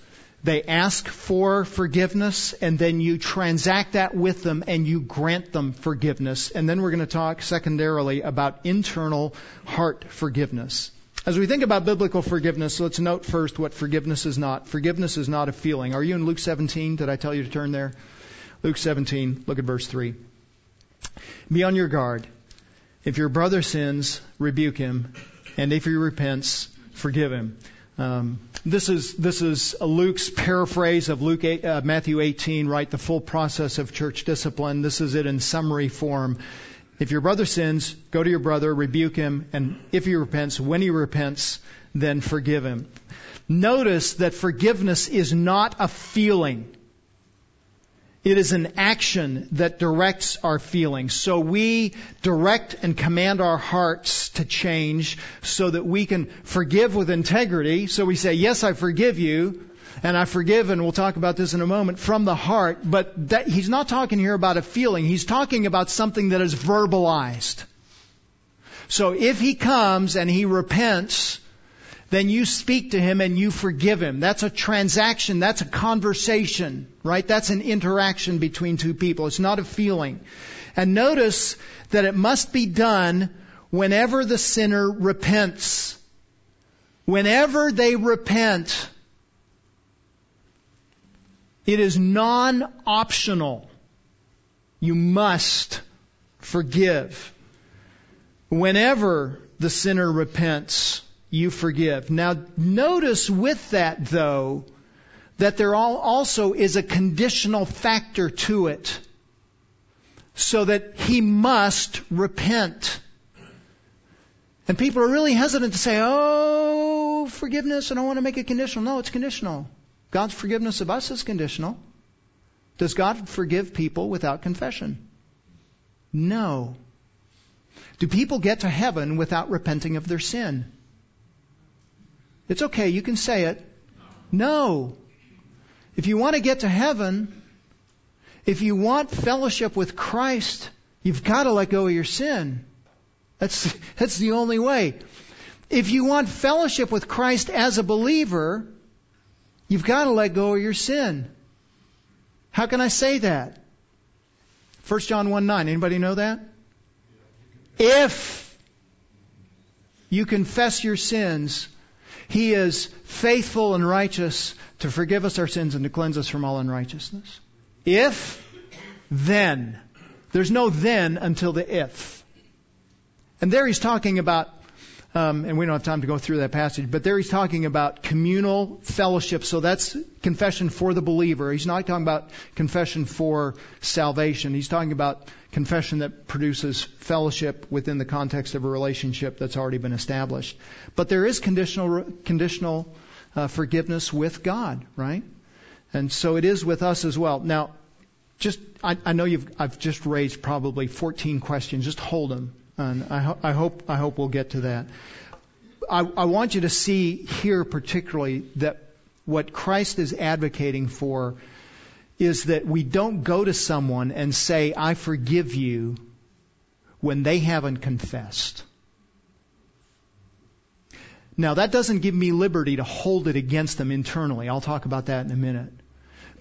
they ask for forgiveness, and then you transact that with them and you grant them forgiveness. And then we're going to talk secondarily about internal heart forgiveness. As we think about biblical forgiveness, let's note first what forgiveness is not. Forgiveness is not a feeling. Are you in Luke 17? Did I tell you to turn there? Luke 17, look at verse 3. Be on your guard. If your brother sins, rebuke him, and if he repents, forgive him. Um, this is this is Luke's paraphrase of Luke 8, uh, Matthew 18, right? The full process of church discipline. This is it in summary form. If your brother sins, go to your brother, rebuke him, and if he repents, when he repents, then forgive him. Notice that forgiveness is not a feeling. It is an action that directs our feelings. So we direct and command our hearts to change so that we can forgive with integrity. So we say, yes, I forgive you. And I forgive, and we'll talk about this in a moment, from the heart. But that, he's not talking here about a feeling. He's talking about something that is verbalized. So if he comes and he repents, then you speak to him and you forgive him. That's a transaction. That's a conversation, right? That's an interaction between two people. It's not a feeling. And notice that it must be done whenever the sinner repents. Whenever they repent, it is non-optional. You must forgive. Whenever the sinner repents, you forgive. Now, notice with that, though, that there also is a conditional factor to it. So that he must repent. And people are really hesitant to say, oh, forgiveness, I don't want to make it conditional. No, it's conditional. God's forgiveness of us is conditional. Does God forgive people without confession? No. Do people get to heaven without repenting of their sin? It's okay, you can say it. No. If you want to get to heaven, if you want fellowship with Christ, you've got to let go of your sin. That's, <laughs> that's the only way. If you want fellowship with Christ as a believer, you've got to let go of your sin. How can I say that? 1 John 1 9. Anybody know that? If you confess your sins, he is faithful and righteous to forgive us our sins and to cleanse us from all unrighteousness. If, then. There's no then until the if. And there he's talking about um, and we don't have time to go through that passage, but there he's talking about communal fellowship. So that's confession for the believer. He's not talking about confession for salvation. He's talking about confession that produces fellowship within the context of a relationship that's already been established. But there is conditional conditional uh, forgiveness with God, right? And so it is with us as well. Now, just I, I know you've I've just raised probably 14 questions. Just hold them and I, ho- I hope I hope we'll get to that. I, I want you to see here particularly that what Christ is advocating for is that we don't go to someone and say, I forgive you when they haven't confessed. Now that doesn't give me liberty to hold it against them internally. I'll talk about that in a minute.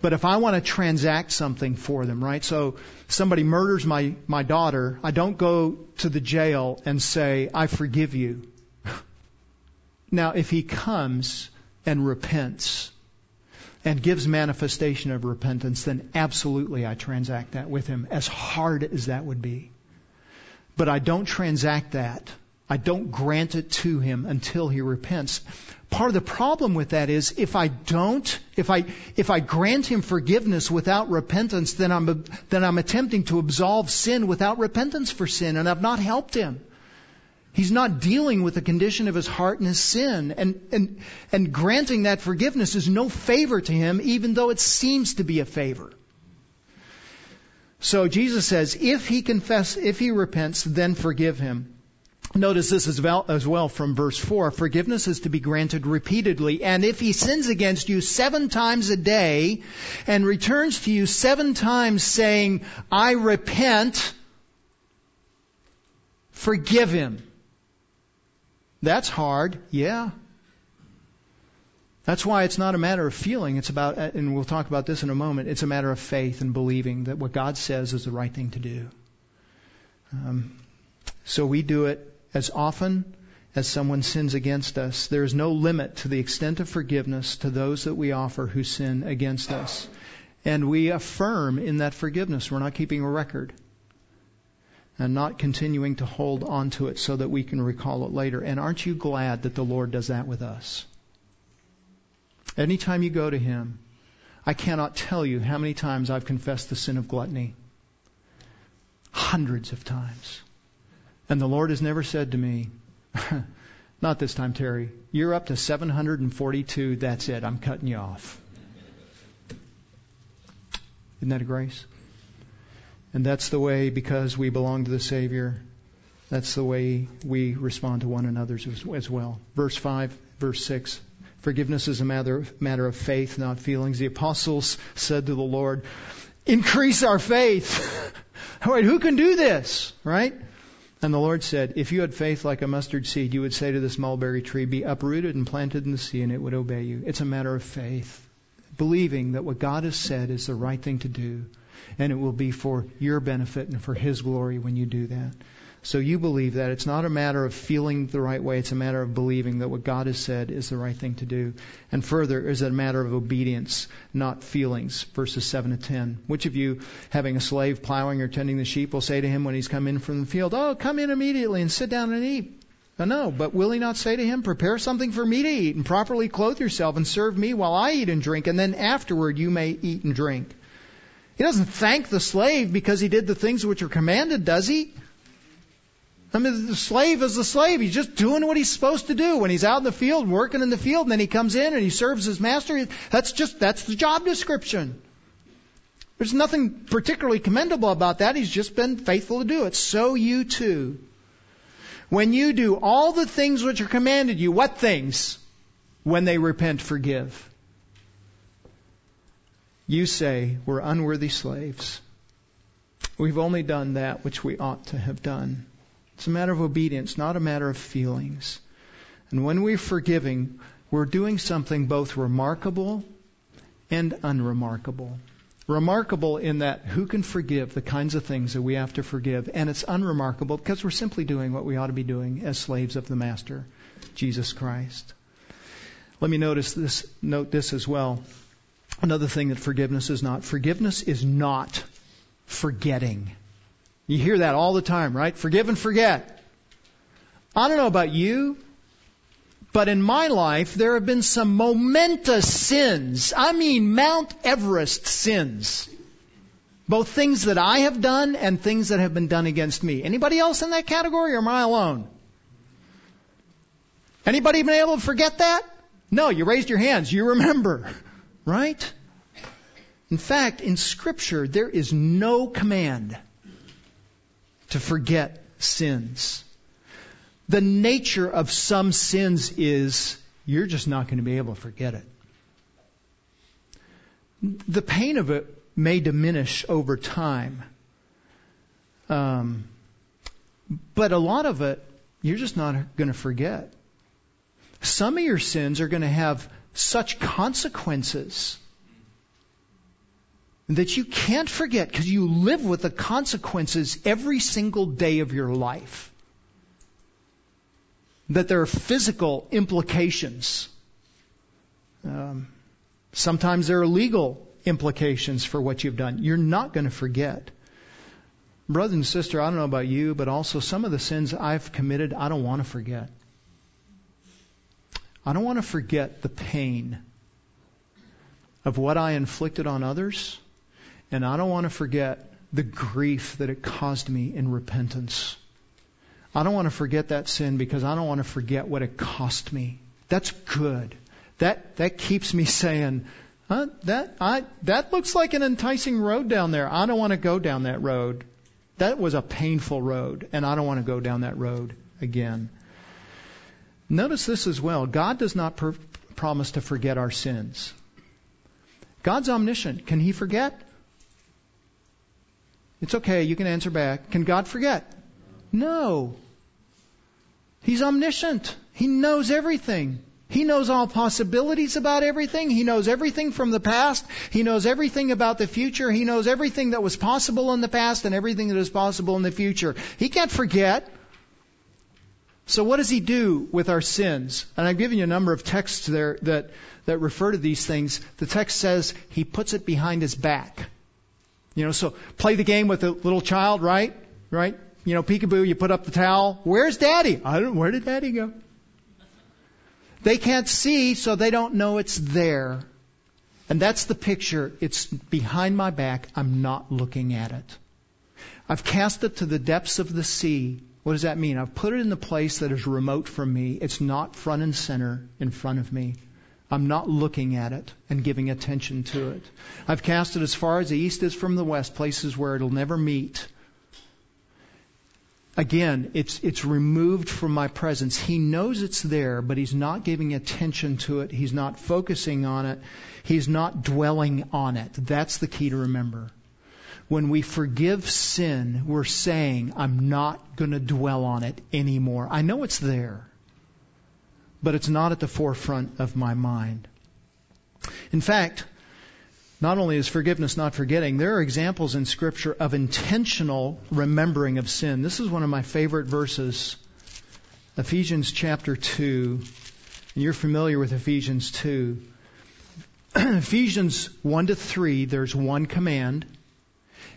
But if I want to transact something for them, right? So somebody murders my, my daughter, I don't go to the jail and say, I forgive you. <laughs> now, if he comes and repents and gives manifestation of repentance, then absolutely I transact that with him, as hard as that would be. But I don't transact that. I don't grant it to him until he repents part of the problem with that is if I don't, if I, if I grant him forgiveness without repentance, then I'm, then I'm attempting to absolve sin without repentance for sin, and I've not helped him. He's not dealing with the condition of his heart and his sin. And, and, and granting that forgiveness is no favor to him, even though it seems to be a favor. So Jesus says, if he confess, if he repents, then forgive him. Notice this as well, as well from verse 4. Forgiveness is to be granted repeatedly. And if he sins against you seven times a day and returns to you seven times saying, I repent, forgive him. That's hard. Yeah. That's why it's not a matter of feeling. It's about, and we'll talk about this in a moment, it's a matter of faith and believing that what God says is the right thing to do. Um, so we do it as often as someone sins against us. There is no limit to the extent of forgiveness to those that we offer who sin against us. And we affirm in that forgiveness. We're not keeping a record and not continuing to hold on to it so that we can recall it later. And aren't you glad that the Lord does that with us? Anytime you go to Him, I cannot tell you how many times I've confessed the sin of gluttony. Hundreds of times. And the Lord has never said to me, <laughs> not this time, Terry, you're up to 742, that's it, I'm cutting you off. Isn't that a grace? And that's the way, because we belong to the Savior, that's the way we respond to one another as well. Verse 5, verse 6. Forgiveness is a matter, matter of faith, not feelings. The apostles said to the Lord, increase our faith. <laughs> All right, who can do this? Right? And the Lord said, If you had faith like a mustard seed, you would say to this mulberry tree, Be uprooted and planted in the sea, and it would obey you. It's a matter of faith, believing that what God has said is the right thing to do, and it will be for your benefit and for His glory when you do that. So you believe that. It's not a matter of feeling the right way. It's a matter of believing that what God has said is the right thing to do. And further, is it a matter of obedience, not feelings. Verses 7 to 10. Which of you, having a slave plowing or tending the sheep, will say to him when he's come in from the field, Oh, come in immediately and sit down and eat? No, no, but will he not say to him, Prepare something for me to eat, and properly clothe yourself, and serve me while I eat and drink, and then afterward you may eat and drink? He doesn't thank the slave because he did the things which are commanded, does he? I mean, the slave is the slave. He's just doing what he's supposed to do. When he's out in the field, working in the field, and then he comes in and he serves his master, that's just, that's the job description. There's nothing particularly commendable about that. He's just been faithful to do it. So you too. When you do all the things which are commanded you, what things? When they repent, forgive. You say, we're unworthy slaves. We've only done that which we ought to have done. It's a matter of obedience, not a matter of feelings. And when we're forgiving, we're doing something both remarkable and unremarkable. Remarkable in that who can forgive the kinds of things that we have to forgive, and it's unremarkable because we're simply doing what we ought to be doing as slaves of the Master, Jesus Christ. Let me notice this, note this as well. Another thing that forgiveness is not. Forgiveness is not forgetting. You hear that all the time, right? Forgive and forget. I don't know about you, but in my life, there have been some momentous sins. I mean, Mount Everest sins. Both things that I have done and things that have been done against me. Anybody else in that category or am I alone? Anybody been able to forget that? No, you raised your hands. You remember. <laughs> Right? In fact, in scripture, there is no command to forget sins. the nature of some sins is you're just not going to be able to forget it. The pain of it may diminish over time. Um, but a lot of it, you're just not going to forget. Some of your sins are going to have such consequences that you can't forget because you live with the consequences every single day of your life. That there are physical implications. Um, sometimes there are legal implications for what you've done. You're not going to forget. Brother and sister, I don't know about you, but also some of the sins I've committed, I don't want to forget. I don't want to forget the pain of what I inflicted on others, and I don't want to forget the grief that it caused me in repentance. I don't want to forget that sin because I don't want to forget what it cost me. That's good. That that keeps me saying, huh, that I that looks like an enticing road down there. I don't want to go down that road. That was a painful road, and I don't want to go down that road again. Notice this as well. God does not promise to forget our sins. God's omniscient. Can He forget? It's okay. You can answer back. Can God forget? No. He's omniscient. He knows everything. He knows all possibilities about everything. He knows everything from the past. He knows everything about the future. He knows everything that was possible in the past and everything that is possible in the future. He can't forget. So what does he do with our sins? And I've given you a number of texts there that, that refer to these things. The text says he puts it behind his back. You know, so play the game with a little child, right? Right? You know, peekaboo, you put up the towel. Where's daddy? I don't, where did daddy go? They can't see, so they don't know it's there. And that's the picture. It's behind my back. I'm not looking at it. I've cast it to the depths of the sea. What does that mean? I've put it in the place that is remote from me. It's not front and center in front of me. I'm not looking at it and giving attention to it. I've cast it as far as the east is from the west, places where it'll never meet. Again, it's, it's removed from my presence. He knows it's there, but he's not giving attention to it. He's not focusing on it. He's not dwelling on it. That's the key to remember. When we forgive sin, we're saying, I'm not going to dwell on it anymore. I know it's there, but it's not at the forefront of my mind. In fact, not only is forgiveness not forgetting, there are examples in Scripture of intentional remembering of sin. This is one of my favorite verses, Ephesians chapter 2. And you're familiar with Ephesians 2. <clears throat> Ephesians 1 to 3, there's one command.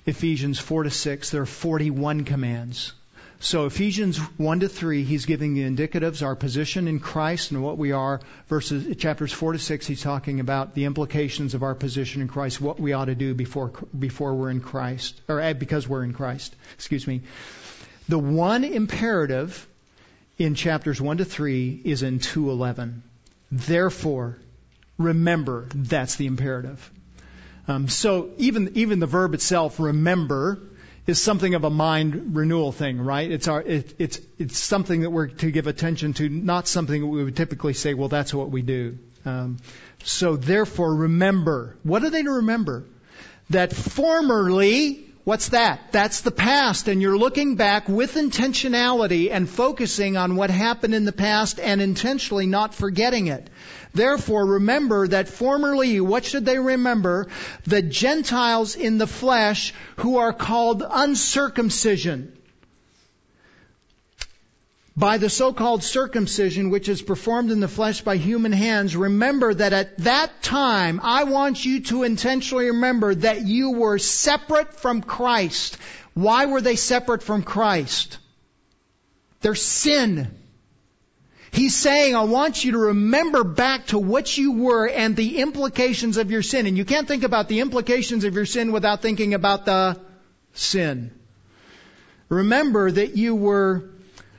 Ephesians 4 to 6, there are 41 commands. So Ephesians 1 to 3, he's giving the indicatives, our position in Christ and what we are. Verses, chapters 4 to 6, he's talking about the implications of our position in Christ, what we ought to do before, before we're in Christ, or eh, because we're in Christ. Excuse me. The one imperative in chapters 1 to 3 is in 2.11. Therefore, remember, that's the imperative. Um, so even, even the verb itself, remember, is something of a mind renewal thing, right? It's our, it, it's, it's something that we're to give attention to, not something that we would typically say, well, that's what we do. Um, so therefore, remember. What are they to remember? That formerly, what's that? That's the past, and you're looking back with intentionality and focusing on what happened in the past and intentionally not forgetting it. Therefore, remember that formerly, what should they remember? The Gentiles in the flesh who are called uncircumcision. By the so-called circumcision which is performed in the flesh by human hands, remember that at that time, I want you to intentionally remember that you were separate from Christ. Why were they separate from Christ? Their sin. He's saying, I want you to remember back to what you were and the implications of your sin. And you can't think about the implications of your sin without thinking about the sin. Remember that you were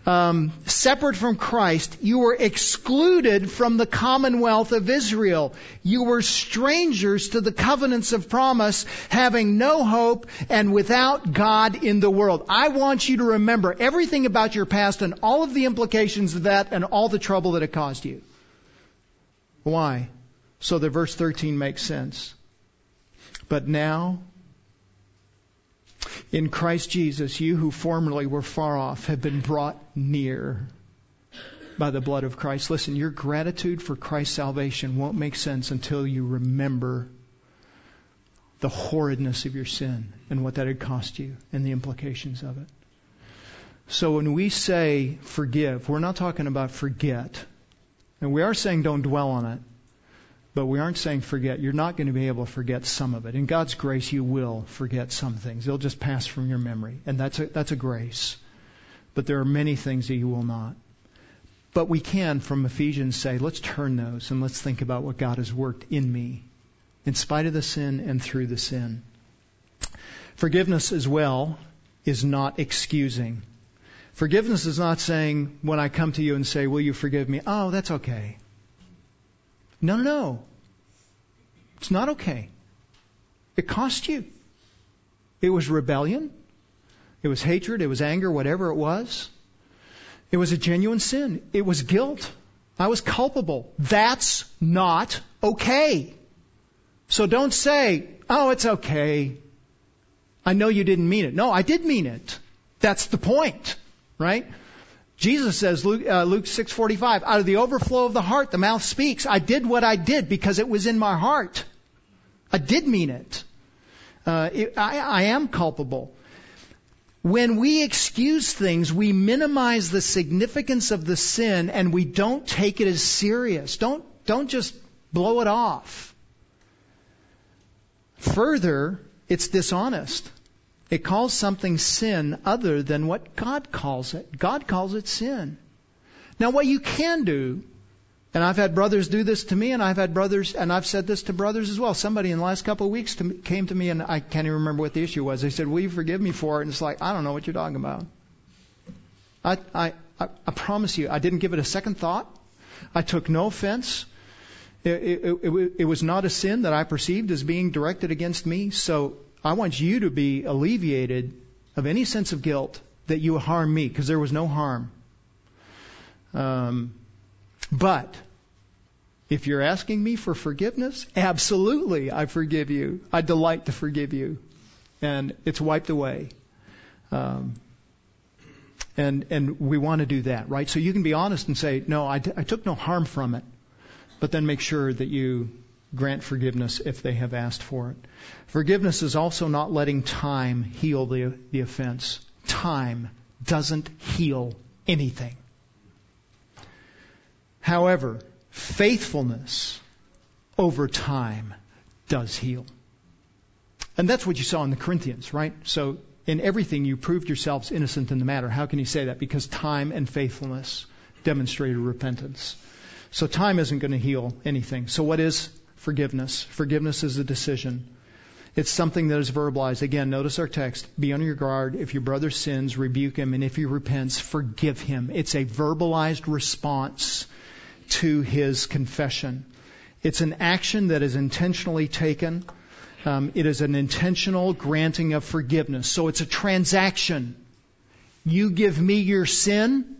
um, separate from Christ, you were excluded from the commonwealth of Israel. You were strangers to the covenants of promise, having no hope and without God in the world. I want you to remember everything about your past and all of the implications of that and all the trouble that it caused you. Why? So that verse 13 makes sense. But now, in Christ Jesus, you who formerly were far off have been brought near by the blood of Christ. Listen, your gratitude for Christ's salvation won't make sense until you remember the horridness of your sin and what that had cost you and the implications of it. So when we say forgive, we're not talking about forget. And we are saying don't dwell on it. But we aren't saying forget. You're not going to be able to forget some of it. In God's grace, you will forget some things. They'll just pass from your memory. And that's a, that's a grace. But there are many things that you will not. But we can, from Ephesians, say, let's turn those and let's think about what God has worked in me, in spite of the sin and through the sin. Forgiveness as well is not excusing. Forgiveness is not saying, when I come to you and say, will you forgive me? Oh, that's okay. No, no, no. It's not okay. It cost you. It was rebellion. It was hatred. It was anger, whatever it was. It was a genuine sin. It was guilt. I was culpable. That's not okay. So don't say, oh, it's okay. I know you didn't mean it. No, I did mean it. That's the point, right? Jesus says, Luke, uh, Luke 6:45, out of the overflow of the heart, the mouth speaks. I did what I did because it was in my heart. I did mean it. Uh, it I, I am culpable. When we excuse things, we minimize the significance of the sin and we don't take it as serious. Don't, don't just blow it off. Further, it's dishonest. It calls something sin other than what God calls it. God calls it sin. Now, what you can do, and I've had brothers do this to me, and I've had brothers, and I've said this to brothers as well. Somebody in the last couple of weeks to, came to me, and I can't even remember what the issue was. They said, "Will you forgive me for it?" And it's like, I don't know what you're talking about. I, I, I, I promise you, I didn't give it a second thought. I took no offense. It, it, it, it was not a sin that I perceived as being directed against me. So I want you to be alleviated of any sense of guilt that you harm me, because there was no harm. Um, but if you're asking me for forgiveness, absolutely, I forgive you. I delight to forgive you, and it's wiped away. Um, and and we want to do that, right? So you can be honest and say, no, I, t- I took no harm from it, but then make sure that you grant forgiveness if they have asked for it. Forgiveness is also not letting time heal the, the offense. Time doesn't heal anything. However, faithfulness over time does heal. And that's what you saw in the Corinthians, right? So in everything you proved yourselves innocent in the matter. How can you say that? Because time and faithfulness demonstrated repentance. So time isn't going to heal anything. So what is forgiveness. Forgiveness is a decision. It's something that is verbalized. Again, notice our text. Be on your guard. If your brother sins, rebuke him. And if he repents, forgive him. It's a verbalized response to his confession. It's an action that is intentionally taken. Um, it is an intentional granting of forgiveness. So it's a transaction. You give me your sin,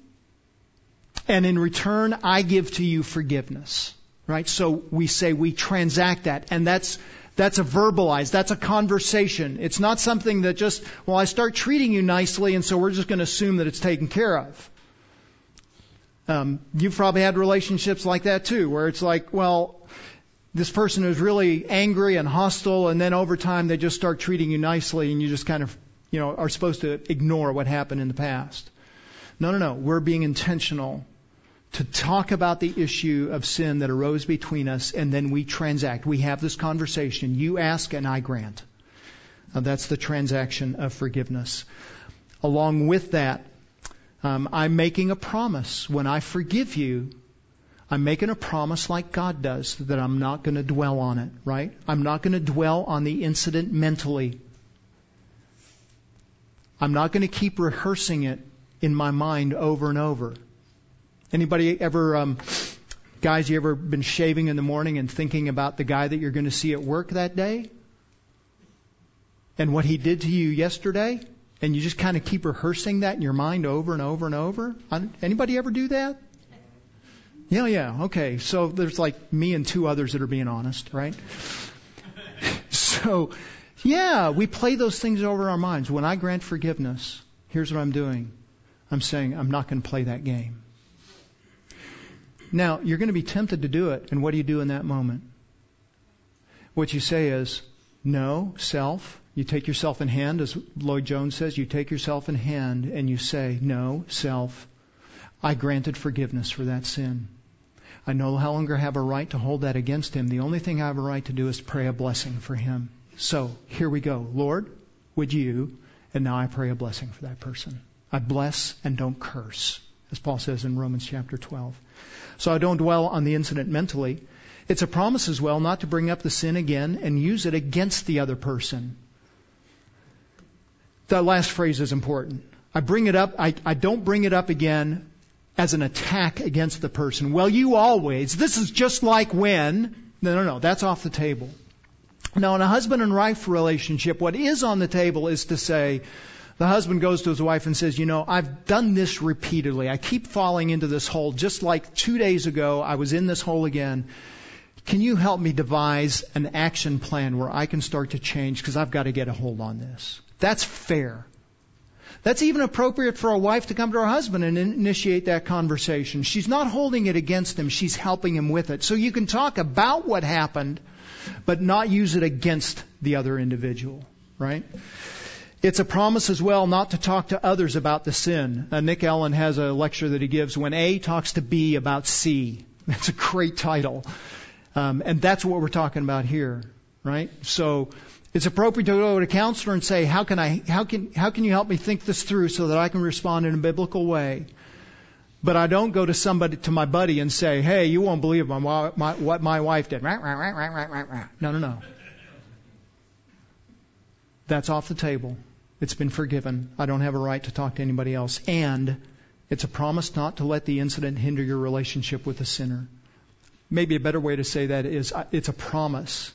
and in return, I give to you forgiveness. Right? So we say we transact that, and that's that's a verbalized, that's a conversation. It's not something that just, well, I start treating you nicely, and so we're just going to assume that it's taken care of. Um, you've probably had relationships like that too, where it's like, well, this person is really angry and hostile, and then over time they just start treating you nicely, and you just kind of, you know, are supposed to ignore what happened in the past. No, no, no. We're being intentional to talk about the issue of sin that arose between us, and then we transact. We have this conversation. You ask, and I grant. Uh, that's the transaction of forgiveness. Along with that, um, I'm making a promise. When I forgive you, I'm making a promise like God does that I'm not going to dwell on it, right? I'm not going to dwell on the incident mentally. I'm not going to keep rehearsing it in my mind over and over. Anybody ever, um, guys, you ever been shaving in the morning and thinking about the guy that you're going to see at work that day? And what he did to you yesterday? And you just kind of keep rehearsing that in your mind over and over and over? Anybody ever do that? Yeah, yeah, okay. So there's like me and two others that are being honest, right? <laughs> so, yeah, we play those things over our minds. When I grant forgiveness, here's what I'm doing. I'm saying I'm not going to play that game. Now, you're going to be tempted to do it, and what do you do in that moment? What you say is, no, self. You take yourself in hand, as Lloyd Jones says, you take yourself in hand and you say, no, self. I granted forgiveness for that sin. I no longer have a right to hold that against him. The only thing I have a right to do is pray a blessing for him. So here we go. Lord, would you? And now I pray a blessing for that person. I bless and don't curse, as Paul says in Romans chapter 12. So I don't dwell on the incident mentally. It's a promise as well not to bring up the sin again and use it against the other person. That last phrase is important. I bring it up, I, I don't bring it up again as an attack against the person. Well, you always, this is just like when, no, no, no, that's off the table. Now, in a husband and wife relationship, what is on the table is to say, the husband goes to his wife and says, You know, I've done this repeatedly. I keep falling into this hole. Just like two days ago, I was in this hole again. Can you help me devise an action plan where I can start to change because I've got to get a hold on this? That's fair. That's even appropriate for a wife to come to her husband and initiate that conversation. She's not holding it against him, she's helping him with it. So you can talk about what happened, but not use it against the other individual, right? It's a promise as well not to talk to others about the sin. Uh, Nick Allen has a lecture that he gives when A talks to B about C. <laughs> That's a great title. Um, and that's what we're talking about here, right? So it's appropriate to go to a counselor and say, how can I, how can, how can you help me think this through so that I can respond in a biblical way? But I don't go to somebody, to my buddy and say, hey, you won't believe my, my, what my wife did. No, no, no. That's off the table. It's been forgiven. I don't have a right to talk to anybody else. And it's a promise not to let the incident hinder your relationship with the sinner. Maybe a better way to say that is uh, it's a promise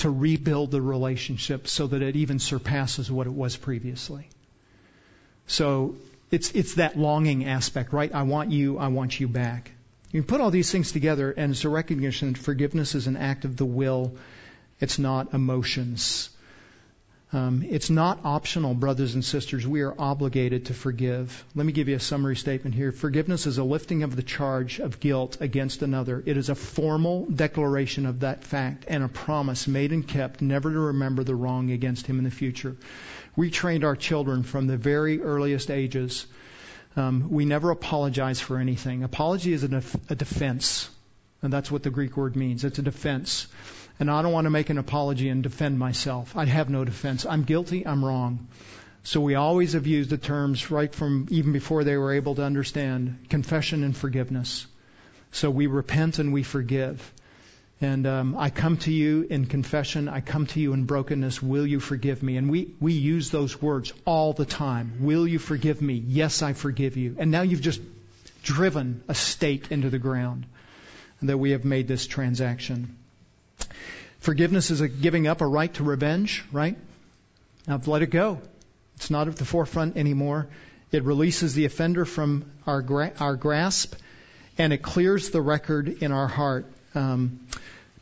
to rebuild the relationship so that it even surpasses what it was previously. So it's, it's that longing aspect, right? I want you, I want you back. You put all these things together and it's a recognition that forgiveness is an act of the will. It's not emotions. Um, it's not optional, brothers and sisters. We are obligated to forgive. Let me give you a summary statement here. Forgiveness is a lifting of the charge of guilt against another. It is a formal declaration of that fact and a promise made and kept never to remember the wrong against him in the future. We trained our children from the very earliest ages. Um, we never apologize for anything. Apology is a, def- a defense, and that's what the Greek word means. It's a defense. And I don't want to make an apology and defend myself. I have no defense. I'm guilty. I'm wrong. So we always have used the terms right from even before they were able to understand confession and forgiveness. So we repent and we forgive. And um, I come to you in confession. I come to you in brokenness. Will you forgive me? And we, we use those words all the time. Will you forgive me? Yes, I forgive you. And now you've just driven a stake into the ground that we have made this transaction. Forgiveness is giving up a right to revenge, right? I've let it go. It's not at the forefront anymore. It releases the offender from our, gra- our grasp, and it clears the record in our heart. Um,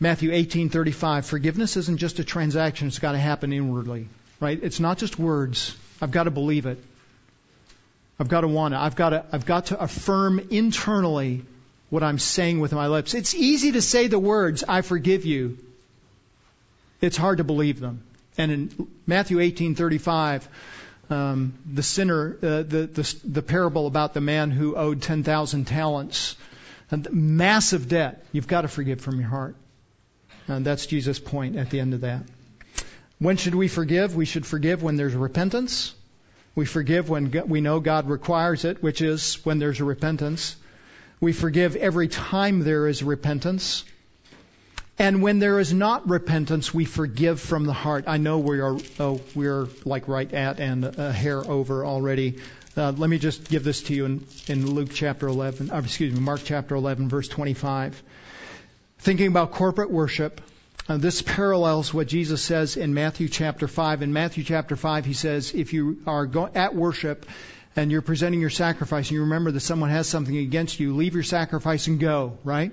Matthew 18:35. Forgiveness isn't just a transaction; it's got to happen inwardly, right? It's not just words. I've got to believe it. I've got to want it. I've got to. I've got to affirm internally what I'm saying with my lips. It's easy to say the words, I forgive you. It's hard to believe them. And in Matthew 18:35, um, the sinner, uh, the, the, the parable about the man who owed 10,000 talents, and massive debt. You've got to forgive from your heart. And that's Jesus' point at the end of that. When should we forgive? We should forgive when there's repentance. We forgive when we know God requires it, which is when there's a repentance. We forgive every time there is repentance. And when there is not repentance, we forgive from the heart. I know we are, oh, we're like right at and a hair over already. Uh, let me just give this to you in, in Luke chapter 11, or excuse me, Mark chapter 11, verse 25. Thinking about corporate worship, uh, this parallels what Jesus says in Matthew chapter 5. In Matthew chapter 5, he says, if you are go- at worship and you're presenting your sacrifice and you remember that someone has something against you, leave your sacrifice and go, right?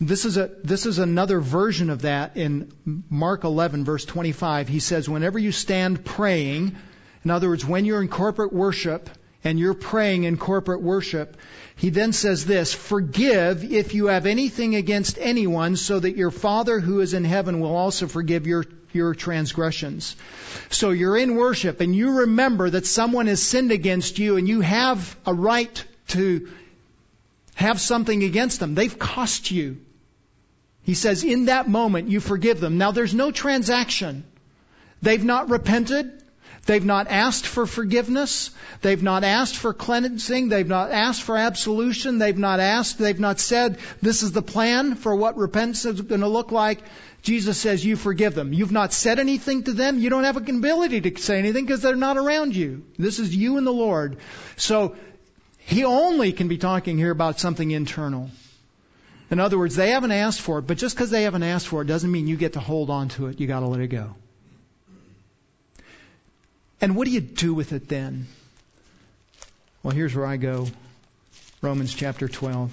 This is a this is another version of that in Mark 11 verse 25. He says whenever you stand praying, in other words when you're in corporate worship and you're praying in corporate worship, he then says this, forgive if you have anything against anyone so that your Father who is in heaven will also forgive your your transgressions. So you're in worship and you remember that someone has sinned against you and you have a right to have something against them. They've cost you. He says, in that moment, you forgive them. Now, there's no transaction. They've not repented. They've not asked for forgiveness. They've not asked for cleansing. They've not asked for absolution. They've not asked. They've not said, this is the plan for what repentance is going to look like. Jesus says, you forgive them. You've not said anything to them. You don't have an ability to say anything because they're not around you. This is you and the Lord. So, he only can be talking here about something internal. In other words, they haven't asked for it, but just because they haven't asked for it doesn't mean you get to hold on to it. You got to let it go. And what do you do with it then? Well, here's where I go. Romans chapter 12.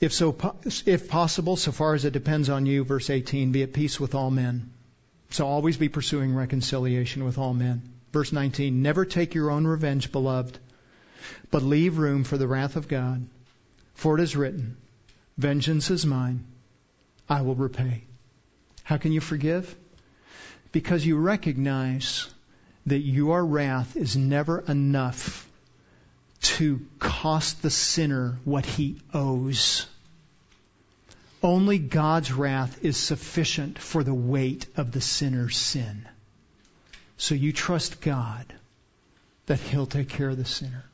If so, if possible, so far as it depends on you, verse 18, be at peace with all men. So always be pursuing reconciliation with all men. Verse 19, never take your own revenge, beloved but leave room for the wrath of God. For it is written, Vengeance is mine, I will repay. How can you forgive? Because you recognize that your wrath is never enough to cost the sinner what he owes. Only God's wrath is sufficient for the weight of the sinner's sin. So you trust God that He'll take care of the sinner.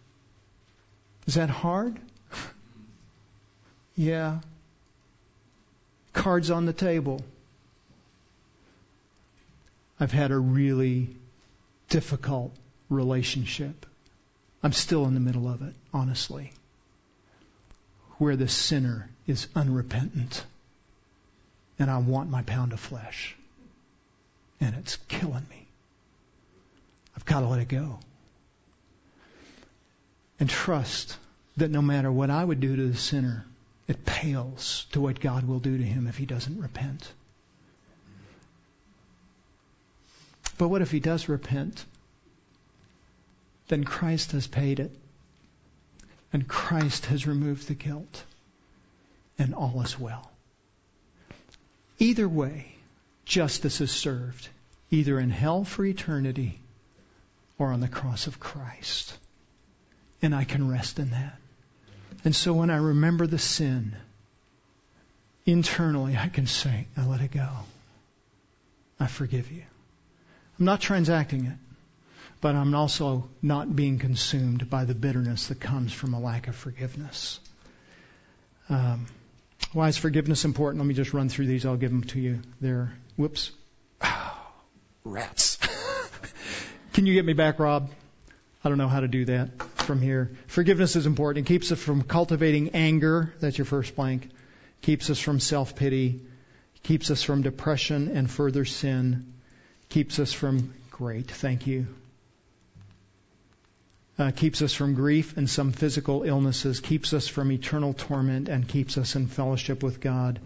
Is that hard? <laughs> yeah. Cards on the table. I've had a really difficult relationship. I'm still in the middle of it, honestly, where the sinner is unrepentant. And I want my pound of flesh. And it's killing me. I've got to let it go and trust that no matter what I would do to the sinner, it pales to what God will do to him if he doesn't repent. But what if he does repent? Then Christ has paid it. And Christ has removed the guilt. And all is well. Either way, justice is served, either in hell for eternity or on the cross of Christ and I can rest in that. And so when I remember the sin, internally I can say, I let it go. I forgive you. I'm not transacting it, but I'm also not being consumed by the bitterness that comes from a lack of forgiveness. Um, why is forgiveness important? Let me just run through these. I'll give them to you there. Whoops. Oh, <sighs> rats. <laughs> Can you get me back, Rob? I don't know how to do that from here. Forgiveness is important. It keeps us from cultivating anger. That's your first blank. Keeps us from self pity. Keeps us from depression and further sin. Keeps us from, great, thank you. Uh, keeps us from grief and some physical illnesses. Keeps us from eternal torment and keeps us in fellowship with God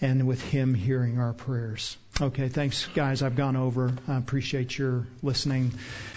and with Him hearing our prayers. Okay, thanks, guys. I've gone over. I appreciate your listening.